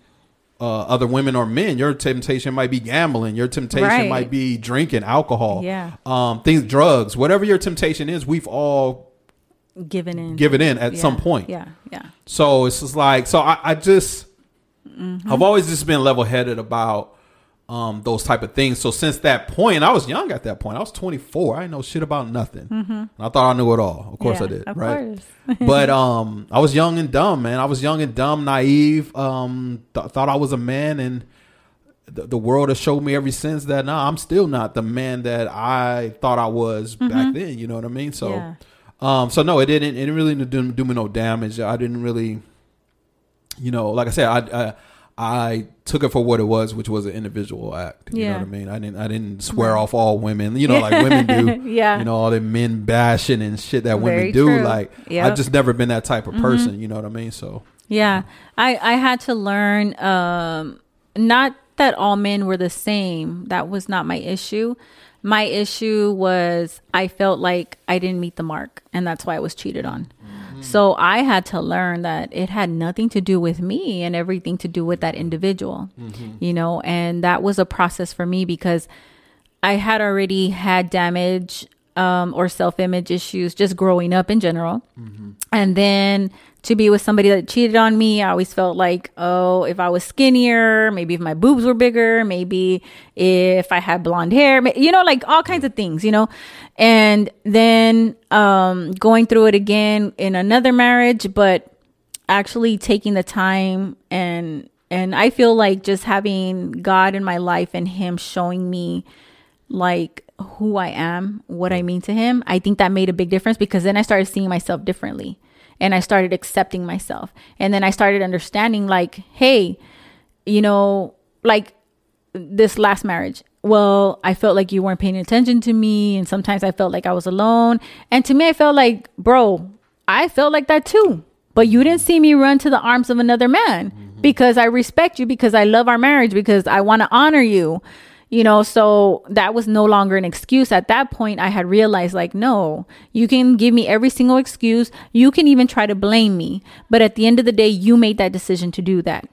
uh, other women or men. Your temptation might be gambling. Your temptation Right. might be drinking alcohol. Yeah. Um, things, drugs, whatever your temptation is, we've all given in, given in at Yeah, some point. Yeah, yeah, So it's just like, so I, I just, Mm-hmm. I've always just been level headed about um, those type of things. So since that point, I was young at that point. I was 24. I didn't know shit about nothing. And I thought I knew it all. Of course Mm-hmm. Yeah, I did. Of right. course. [LAUGHS] but um, I was young and dumb, man. I was young and dumb, naive. Um, th- thought I was a man, and the, the world has showed me ever since that no, I'm still not the man that I thought I was back then. You know what I mean? So, Mm-hmm. Yeah. um, so no, it didn't. It didn't really do, do me no damage. I didn't really, you know, like I said, I. I I took it for what it was, which was an individual act. You know what I mean? I didn't. I didn't swear off all women. You know, like women [LAUGHS] do. Yeah. You know, all the men bashing and shit that women do. true. Like Yep. I've just never been that type of person. You know what I mean? So Yeah, I I had to learn um not that all men were the same. That was not my issue. My issue was I felt like I didn't meet the mark and that's why I was cheated on. Mm. So I had to learn that it had nothing to do with me and everything to do with that individual. Mm-hmm. You know, and that was a process for me because I had already had damage um, or self image issues just growing up in general. And then to be with somebody that cheated on me, I always felt like, oh, if I was skinnier, maybe if my boobs were bigger, maybe if I had blonde hair, you know, like all kinds of things, you know. And then um, going through it again in another marriage, but actually taking the time and and I feel like just having God in my life and him showing me like who I am, what I mean to him, I think that made a big difference because then I started seeing myself differently and I started accepting myself. And then I started understanding like, hey, you know, like this last marriage. Well, I felt like you weren't paying attention to me and sometimes I felt like I was alone. And to me I felt like, bro, I felt like that too. But you didn't see me run to the arms of another man mm-hmm. because I respect you, because I love our marriage, because I want to honor you. You know, so that was no longer an excuse. At that point, I had realized, like, no, you can give me every single excuse. You can even try to blame me. But at the end of the day, you made that decision to do that.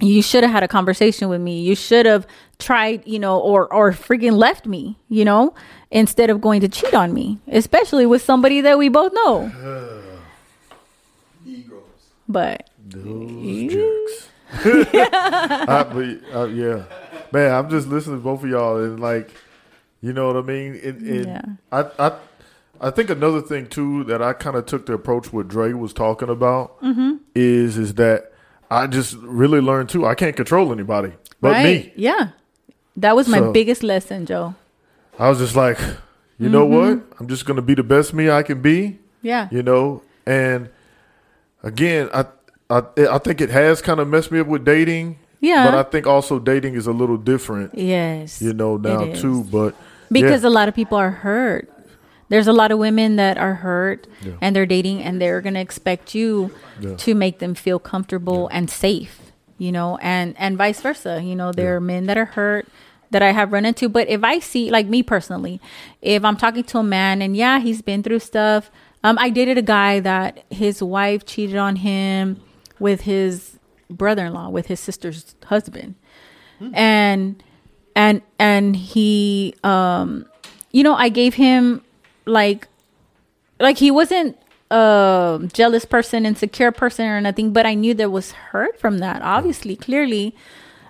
You should have had a conversation with me. You should have tried, you know, or or freaking left me, you know, instead of going to cheat on me, especially with somebody that we both know. [SIGHS] But Those jerks. [LAUGHS] I, but, uh, yeah, man, I'm just listening to both of y'all and like, you know what I mean. And, and Yeah. I, I, I think another thing too that I kind of took the approach what Dre was talking about Mm-hmm. is is that I just really learned too. I can't control anybody but right? me. Yeah. That was my So- biggest lesson, Joe. I was just like, you know Mm-hmm. what? I'm just gonna be the best me I can be. Yeah. you know and again i i, I think it has kind of messed me up with dating Yeah. but i think also dating is a little different yes. you know now too but because yeah, a lot of people are hurt. There's a lot of women that are hurt Yeah. and they're dating and they're going to expect you Yeah. to make them feel comfortable and safe, you know, and and vice versa. You know, there are men that are hurt that I have run into, but if I see like me personally, if I'm talking to a man and yeah, he's been through stuff. Um I dated a guy that his wife cheated on him with his brother-in-law, with his sister's husband. And and and he um you know i gave him like like he wasn't a jealous person insecure person or nothing but i knew there was hurt from that obviously clearly.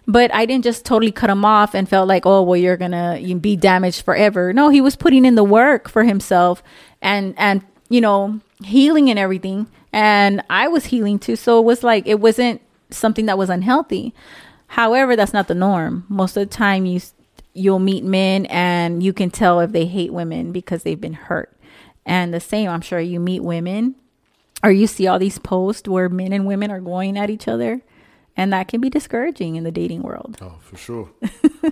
But i didn't just totally cut him off and felt like oh well you're gonna be damaged forever. No he was putting in the work for himself and and you know healing and everything. And i was healing too so it was like it wasn't something that was unhealthy However, that's not the norm. Most of the time, you you'll meet men and you can tell if they hate women because they've been hurt. And the same, I'm sure you meet women or you see all these posts where men and women are going at each other, and that can be discouraging in the dating world. oh for sure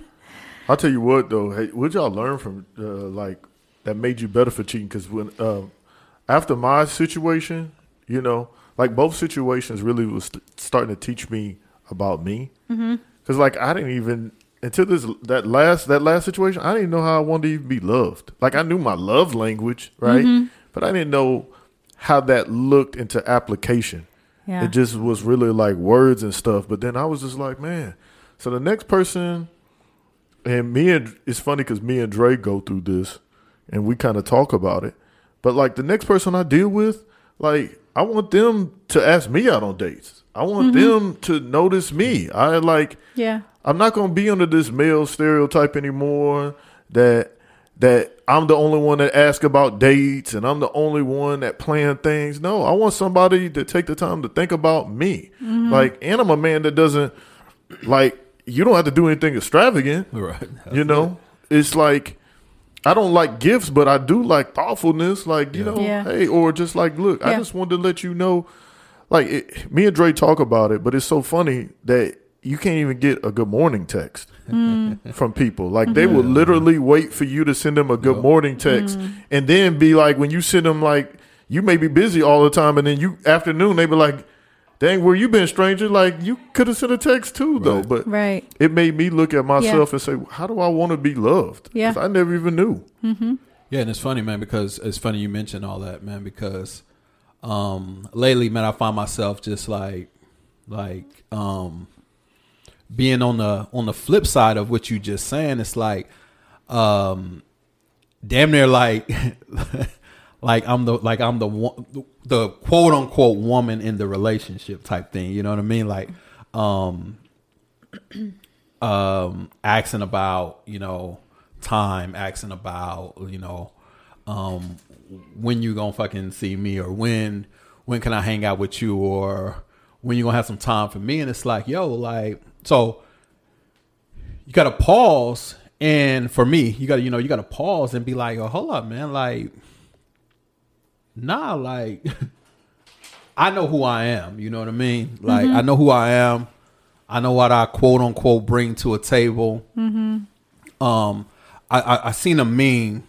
[LAUGHS] i'll tell you what though hey what y'all learn from uh, like that made you better for cheating because when um after my situation you know like both situations really was starting to teach me about me. Mm-hmm. Because like i didn't even until this that last that last situation i didn't know how i wanted to even be loved. Like i knew my love language right? Mm-hmm. But i didn't know how that looked into application. Yeah. it just was really like words and stuff. But then i was just like man so the next person and me and it's funny because me and Dre go through this, and we kind of talk about it. But like the next person I deal with, like I want them to ask me out on dates. I want mm-hmm. them to notice me. I like. yeah. I'm not gonna be under this male stereotype anymore. That that I'm the only one that ask about dates and I'm the only one that plan things. No, I want somebody to take the time to think about me. Mm-hmm. Like, and I'm a man that doesn't like. You don't have to do anything extravagant. [LAUGHS] Right. You know, [LAUGHS] it's like I don't like gifts, but I do like thoughtfulness. Like you know, Yeah. hey, or just like, look, I just wanted to let you know. Like it, me and Dre talk about it, but it's so funny that you can't even get a good morning text mm. from people. Like they mm-hmm. will literally wait for you to send them a good Yep. morning text, mm. and then be like, when you send them like you may be busy all the time, and then you afternoon they be like, dang, where you been, stranger? Like you could have sent a text too, though, but Right. it made me look at myself and say, how do I want to be loved? Yeah. I never even knew. Yeah, and it's funny, man, because it's funny you mentioned all that, man, because um lately, man, I find myself just like like um being on the on the flip side of what you just saying, it's like um damn near like [LAUGHS] like I'm the like I'm the one the quote unquote woman in the relationship type thing, you know what I mean? Like um [CLEARS THROAT] um asking about you know time asking about you know um when you gonna fucking see me or when when can i hang out with you or when you gonna have some time for me and it's like yo like so you gotta pause and for me you gotta you know you gotta pause and be like oh hold up man like nah like [LAUGHS] i know who i am you know what i mean like i know who i am I know what I quote unquote bring to a table. Um, I, I I seen a meme,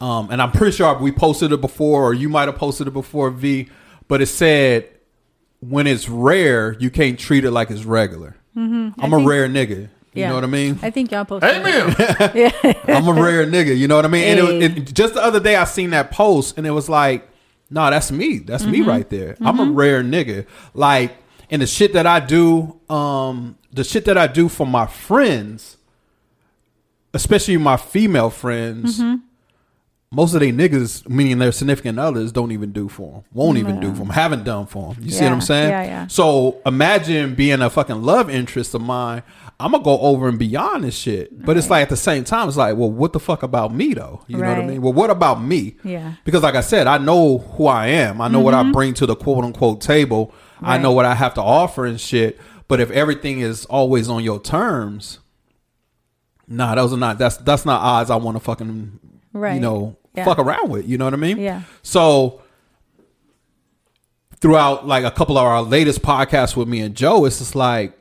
um, and I'm pretty sure we posted it before, or you might have posted it before, V. But it said, "When it's rare, you can't treat it like it's regular." I'm a think- rare nigga. You Yeah. know what I mean? I think y'all posted. it. Amen. [LAUGHS] I'm a rare nigga. You know what I mean? And it, was- it, just the other day, I seen that post, and it was like, "No, that's me. That's me Mm-hmm. right there. I'm a rare nigga." Like, and the shit that I do, um, the shit that I do for my friends, especially my female friends, Mm-hmm. most of they niggas, meaning their significant others, don't even do for them. Won't even do for them. Haven't done for them. You see what I'm saying? yeah, yeah. So imagine being a fucking love interest of mine. I'm gonna go over and beyond this shit. But it's like at the same time, it's like, well, what the fuck about me though? You know what I mean? Well, what about me? Yeah. Because like I said, I know who I am. I know what I mm-hmm. bring to the quote unquote table. I know what I have to offer and shit. But if everything is always on your terms, nah, those are not that's that's not odds I want to fucking right. you know Yeah. fuck around with. You know what I mean? Yeah. So throughout like a couple of our latest podcasts with me and Joe, it's just like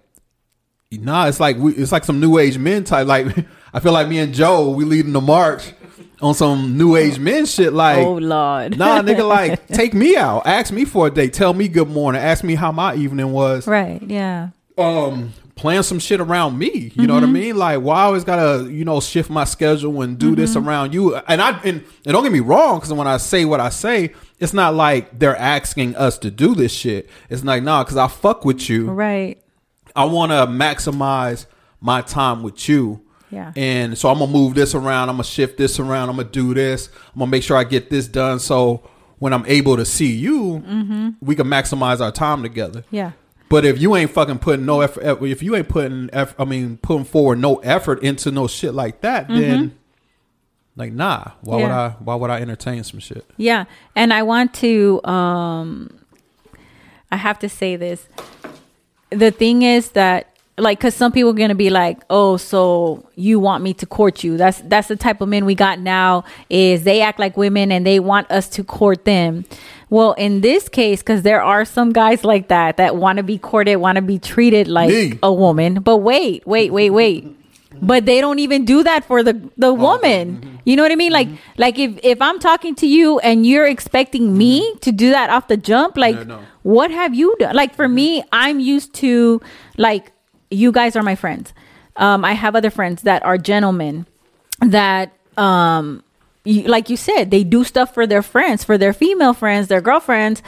nah, it's like we it's like some new age men type. Like [LAUGHS] I feel like me and Joe, we leading the march on some new age men shit. Like oh Lord. nah, nigga, like [LAUGHS] take me out, ask me for a date, tell me good morning, ask me how my evening was Right. Yeah. um plan some shit around me. You know what I mean? Like why I always gotta, you know, shift my schedule and do this around you. And I and, and don't get me wrong, because when I say what I say, it's not like they're asking us to do this shit. It's like, nah, because I fuck with you. Right. I wanna maximize my time with you. Yeah. And so I'm gonna move this around, I'm gonna shift this around, I'm gonna do this, I'm gonna make sure I get this done. So when I'm able to see you, we can maximize our time together. Yeah. But if you ain't fucking putting no effort, if you ain't putting, eff- I mean, putting forward no effort into no shit like that, then like nah. Why would Mm-hmm. I? Why would I entertain some shit? Yeah. And I want to um I have to say this. The thing is that like cuz some people are going to be like, "Oh, so you want me to court you." That's that's the type of men we got now is they act like women and they want us to court them. Well, in this case cuz there are some guys like that that want to be courted, want to be treated like Me. a woman. But wait, wait, wait, wait. But they don't even do that for the the woman. You know what I mean? Like like if if I'm talking to you and you're expecting me to do that off the jump, like Yeah, no. what have you done? Like for me, I'm used to like you guys are my friends. Um, I have other friends that are gentlemen that um you, like you said, they do stuff for their friends, for their female friends, their girlfriends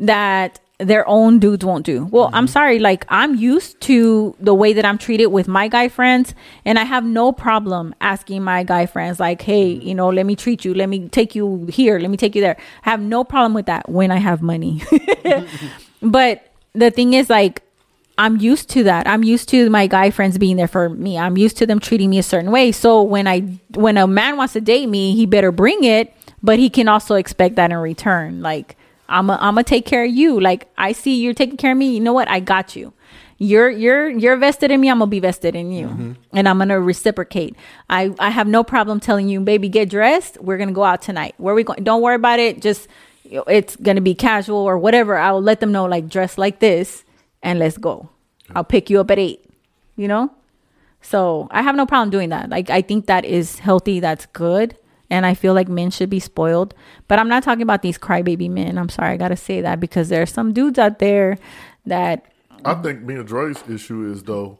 that their own dudes won't do. Well, I'm mm-hmm. sorry, like I'm used to the way that I'm treated with my guy friends, and I have no problem asking my guy friends, like, hey, mm-hmm. you know, let me treat you, let me take you here, let me take you there. I have no problem with that when I have money. [LAUGHS] but the thing is, like, I'm used to that. I'm used to my guy friends being there for me. I'm used to them treating me a certain way. So when I when a man wants to date me, he better bring it, but he can also expect that in return. Like I'm a, I'm gonna take care of you. Like I see you're taking care of me. You know what? I got you. You're you're you're vested in me. I'm gonna be vested in you, mm-hmm. and I'm gonna reciprocate. I I have no problem telling you, baby, get dressed. We're gonna go out tonight. Where we going? Don't worry about it. Just it's gonna be casual or whatever. I'll let them know like dress like this and let's go. I'll pick you up at eight. You know? So I have no problem doing that. Like I think that is healthy, that's good. And I feel like men should be spoiled. But I'm not talking about these crybaby men. I'm sorry, I gotta say that because there are some dudes out there that I think me and Dre's issue is though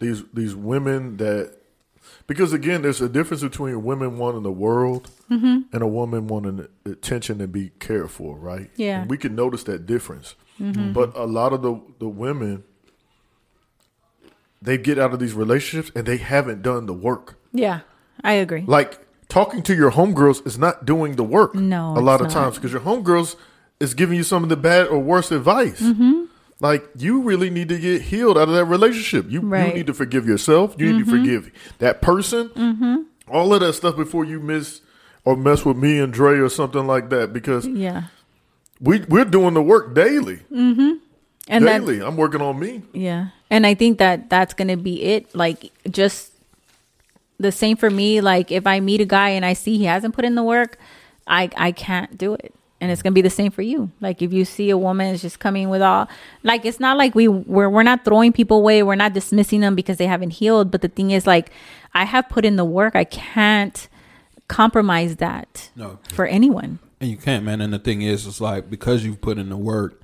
these these women that because again there's a difference between women wanting the world Mm-hmm. and a woman wanting attention and be cared for, right? Yeah. And we can notice that difference. Mm-hmm. But a lot of the the women they get out of these relationships and they haven't done the work. Yeah, I agree. Like talking to your homegirls is not doing the work. No, a lot of it's times because your homegirls is giving you some of the bad or worse advice. Mm-hmm. Like you really need to get healed out of that relationship. You Right. Mm-hmm. you need to forgive yourself. You need to forgive that person. All of that stuff before you miss or mess with me and Dre or something like that because Yeah. we we're doing the work daily. And that daily, I'm working on me. Yeah. And I think that that's going to be it. Like, just the same for me. Like, if I meet a guy and I see he hasn't put in the work, I, I can't do it. And it's going to be the same for you. Like, if you see a woman is just coming with all, like, it's not like we, we're, we're not throwing people away. We're not dismissing them because they haven't healed. But the thing is, like, I have put in the work. I can't compromise that No. for anyone. And you can't, man. And the thing is, it's like because you've put in the work,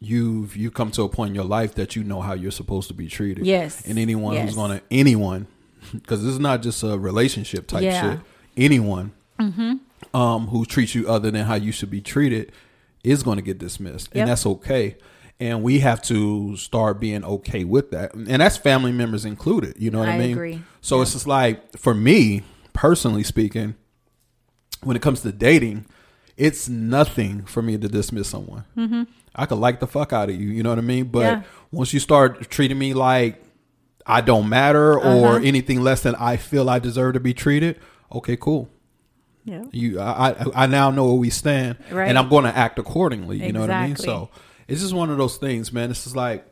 you've you come to a point in your life that you know how you're supposed to be treated. Yes. And anyone Yes. who's gonna anyone, because this is not just a relationship type Yeah. Mm-hmm. shit. Anyone, um, who treats you other than how you should be treated is going to get dismissed, Yep. and that's okay. And we have to start being okay with that, and that's family members included. You know what I, I mean? agree. So it's just like for me personally speaking, when it comes to dating, it's nothing for me to dismiss someone. Mm-hmm. I could like the fuck out of you, you know what I mean? But Yeah. once you start treating me like I don't matter or uh-huh. anything less than I feel I deserve to be treated, okay, cool. Yeah. You, I, I, I now know where we stand, Right. and I'm going to act accordingly. You know what I mean? So it's just one of those things, man. This is like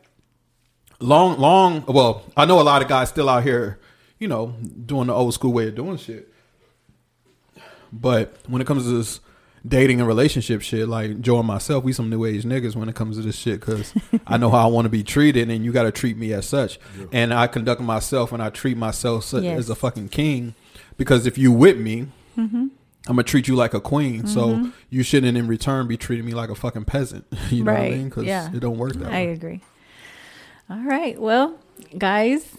long, long. Well, I know a lot of guys still out here, you know, doing the old school way of doing shit. But when it comes to this dating and relationship shit, like Joe and myself, we some new age niggas when it comes to this shit because I know how I want to be treated, and you got to treat me as such. And I conduct myself and I treat myself Yes. as a fucking king because if you with me, Mm-hmm. I'm gonna treat you like a queen. So you shouldn't in return be treating me like a fucking peasant. [LAUGHS] You know what I mean? Because Yeah. it don't work that I way. I agree. All right. Well, guys,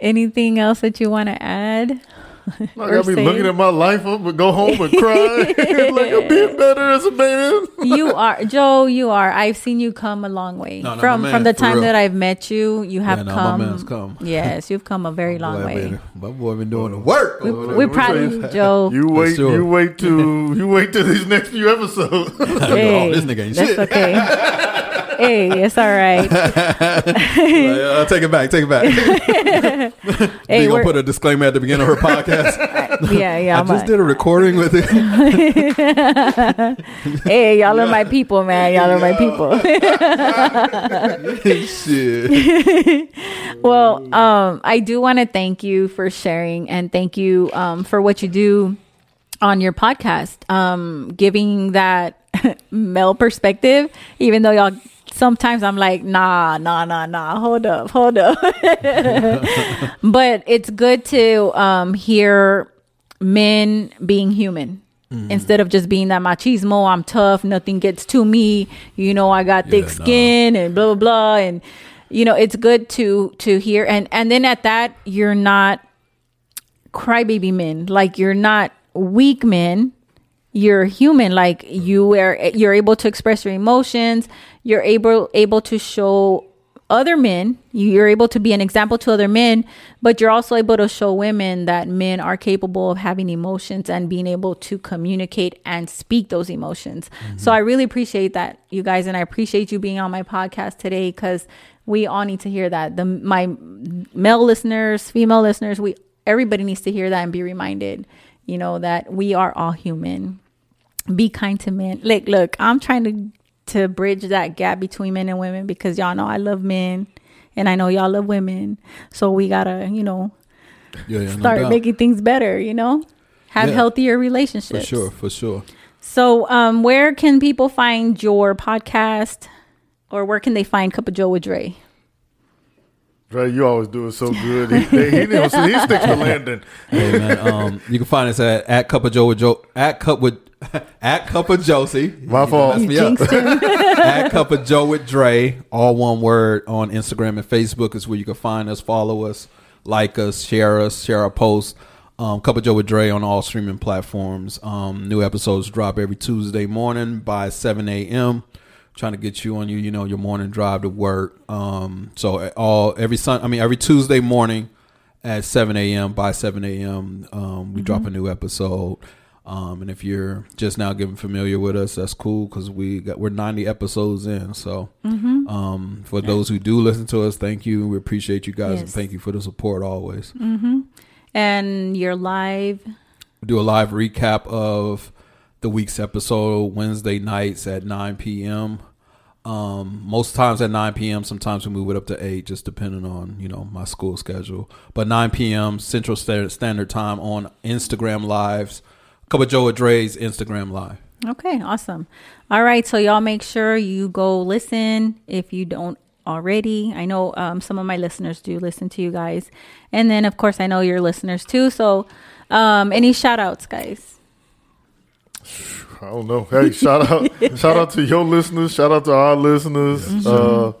anything else that you want to add? [LAUGHS] Like Or I be say- looking at my life up and go home and cry. [LAUGHS] like I'm being better as a man. [LAUGHS] you are Joe. You are. I've seen you come a long way No, no, from my from the time real. that I've met you. You have Yeah, no, my come. man's come. Yes, you've come a very long way. been- my boy been doing the work. We, Hold on, we're proud of you. you, Joe. You wait, sure. you wait to you wait till these next few episodes. Hey, this nigga ain't that's shit. okay. Hey, it's all right. [LAUGHS] Like, uh, take it back. Take it back. [LAUGHS] Hey, you gonna put a disclaimer at the beginning of her podcast. [LAUGHS] yeah, yeah. I I'm just a- did a recording with it. hey, y'all are my people, man. Y'all are my people. shit. Well, um, I do want to thank you for sharing and thank you um, for what you do on your podcast, um, giving that male perspective, even though y'all sometimes I'm like, nah, nah, nah, nah, hold up, hold up. [LAUGHS] but it's good to um, hear men being human. Instead of just being that machismo, I'm tough, nothing gets to me, you know, I got thick Yeah, nah. skin and blah blah blah and you know, it's good to to hear and and then at that you're not crybaby men. Like you're not weak men. You're human. Like you are you're able to express your emotions. You're able able to show other men. You're able to be an example to other men, but you're also able to show women that men are capable of having emotions and being able to communicate and speak those emotions. So mm-hmm. I really appreciate that, you guys, and I appreciate you being on my podcast today because we all need to hear that. The my male listeners, female listeners, we everybody needs to hear that and be reminded, you know, that we are all human. Be kind to men. Like, look, I'm trying to to bridge that gap between men and women because y'all know I love men and I know y'all love women. So we gotta, you know, Yeah, yeah, start doubt. making things better, you know? Have Yeah. healthier relationships. for sure, for sure. So, um, where can people find your podcast, or where can they find Cup of Joe with Dre? Dre, you always do it so good. He, he, he, he sticks to landing. [LAUGHS] Hey man, um, you can find us at at Cup of Joe with Joe at Cup with [LAUGHS] at Cup of Josie. [LAUGHS] My fault. You me up. at Cup of Joe with Dre, all one word on Instagram and Facebook is where you can find us, follow us, like us, share us, share our posts. Um, Cup of Joe with Dre on all streaming platforms. Um, new episodes drop every Tuesday morning by 7 a.m. Trying to get you on you, you know, your morning drive to work. Um, so uh, all every sun, I mean every Tuesday morning at 7 a.m. by 7 a.m. Um, we drop a new episode. Um, and if you're just now getting familiar with us, that's cool because we got we're 90 episodes in. So um, for those who do listen to us, thank you. We appreciate you guys and thank you for the support always. and you're live. We do a live recap of the week's episode Wednesday nights at 9 p.m. Um, most times at 9 p.m. Sometimes we move it up to 8, just depending on you know my school schedule. But 9 p.m. Central Standard Time on Instagram Lives. Cup of Joe Dre's Instagram Live. Okay, awesome. All right, so y'all make sure you go listen if you don't already. I know um, some of my listeners do listen to you guys, and then of course I know your listeners too. So, um, any shout outs, guys? I don't know. Hey, shout out, [LAUGHS] shout out to your listeners. Shout out to our listeners. Uh,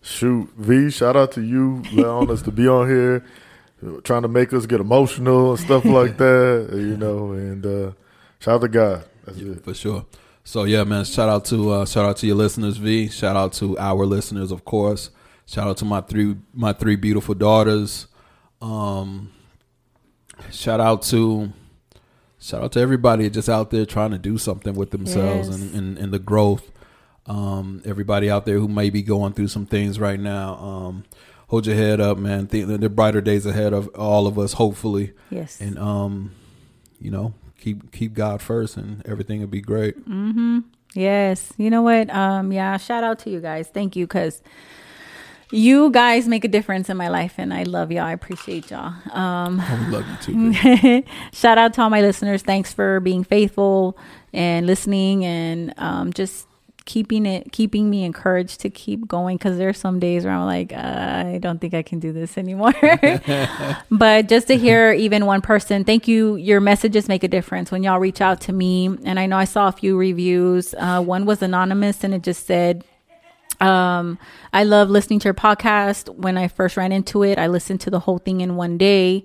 shoot, V. Shout out to you, allowing us to be on here, trying to make us get emotional and stuff [LAUGHS] like that. You know, and uh, shout out to God. That's it. for sure. So yeah, man. Shout out to uh, shout out to your listeners, V. Shout out to our listeners, of course. Shout out to my three my three beautiful daughters. Um, shout out to shout out to everybody just out there trying to do something with themselves Yes. and, and, and the growth. Um, everybody out there who may be going through some things right now, um, hold your head up, man. Think there are brighter days ahead of all of us, hopefully. Yes. And um, you know, keep keep God first, and everything will be great. Hmm. Yes. You know what? Um, yeah, shout out to you guys. Thank you because you guys make a difference in my life and I love y'all. I appreciate y'all. Um, I love you too. [LAUGHS] shout out to all my listeners. Thanks for being faithful and listening and um, just keeping it, keeping me encouraged to keep going. Cause there's some days where I'm like, uh, I don't think I can do this anymore. [LAUGHS] [LAUGHS] but just to hear even one person, thank you. Your messages make a difference when y'all reach out to me. And I know I saw a few reviews. Uh, one was anonymous and it just said, um, I love listening to your podcast. When I first ran into it, I listened to the whole thing in one day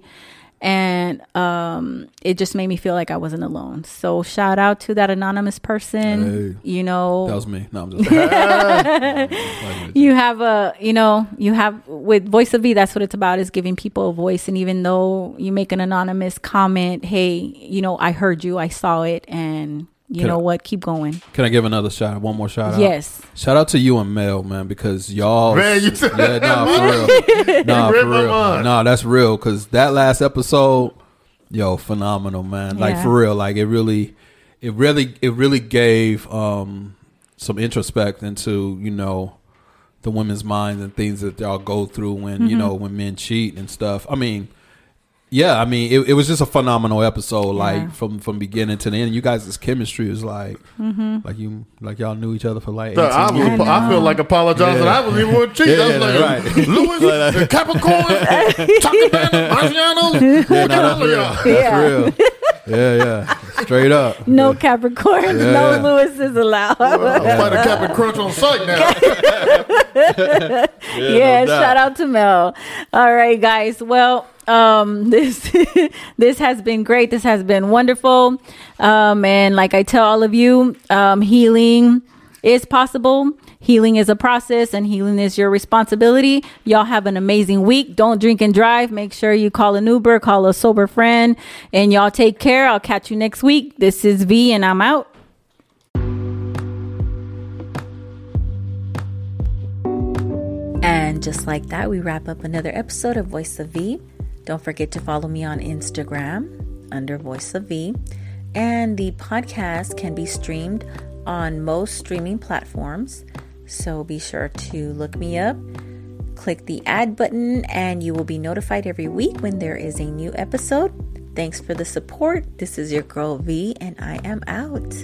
and um, it just made me feel like I wasn't alone. So shout out to that anonymous person. Hey. You know, That was me. No, I'm just. [LAUGHS] you have a you know you have with voice of v that's what it's about is giving people a voice and even though you make an anonymous comment hey you know i heard you i saw it and you Can know I- what keep going Can I give another shout? One more shout out. yes Shout out to you and Mel, man, because y'all. Man, you said yeah, [LAUGHS] nah, for real. [LAUGHS] Nah, read for real. Nah, that's real. Because that last episode, yo, phenomenal, man. Like for real. Like it really, it really, it really gave um some introspect into you know the women's minds and things that y'all go through when you Mm-hmm. know when men cheat and stuff. I mean. Yeah, I mean, it, it was just a phenomenal episode. Yeah. Like from from beginning to the end, you guys' chemistry is like, Mm-hmm. like you, like y'all knew each other for like. 18 I, was, years. I, feel like apologizing. Yeah. I wasn't even want [LAUGHS] to cheat. I was Yeah, like, right. [LAUGHS] Louis, [LAUGHS] the Capricorn, Chocobana, Marciano. Yeah, Look no, at that's all of real. y'all. That's Yeah. real. Yeah, yeah. Straight up. no capricorns Yeah. no lewis is allowed I'm about to Captain Crunch on site now. yeah, no doubt. shout out to Mel. All right, guys. Well, um, [LAUGHS] this this has been great. This has been wonderful. Um, and like I tell all of you, um, healing is possible. Healing is a process, and healing is your responsibility. Y'all have an amazing week. Don't drink and drive. Make sure you call an Uber, call a sober friend, and y'all take care. I'll catch you next week. This is V, and I'm out. And just like that, we wrap up another episode of Voice of V. Don't forget to follow me on Instagram under Voice of V. And the podcast can be streamed on most streaming platforms. So be sure to look me up, click the add button, and you will be notified every week when there is a new episode. Thanks for the support. This is your girl V, and I am out.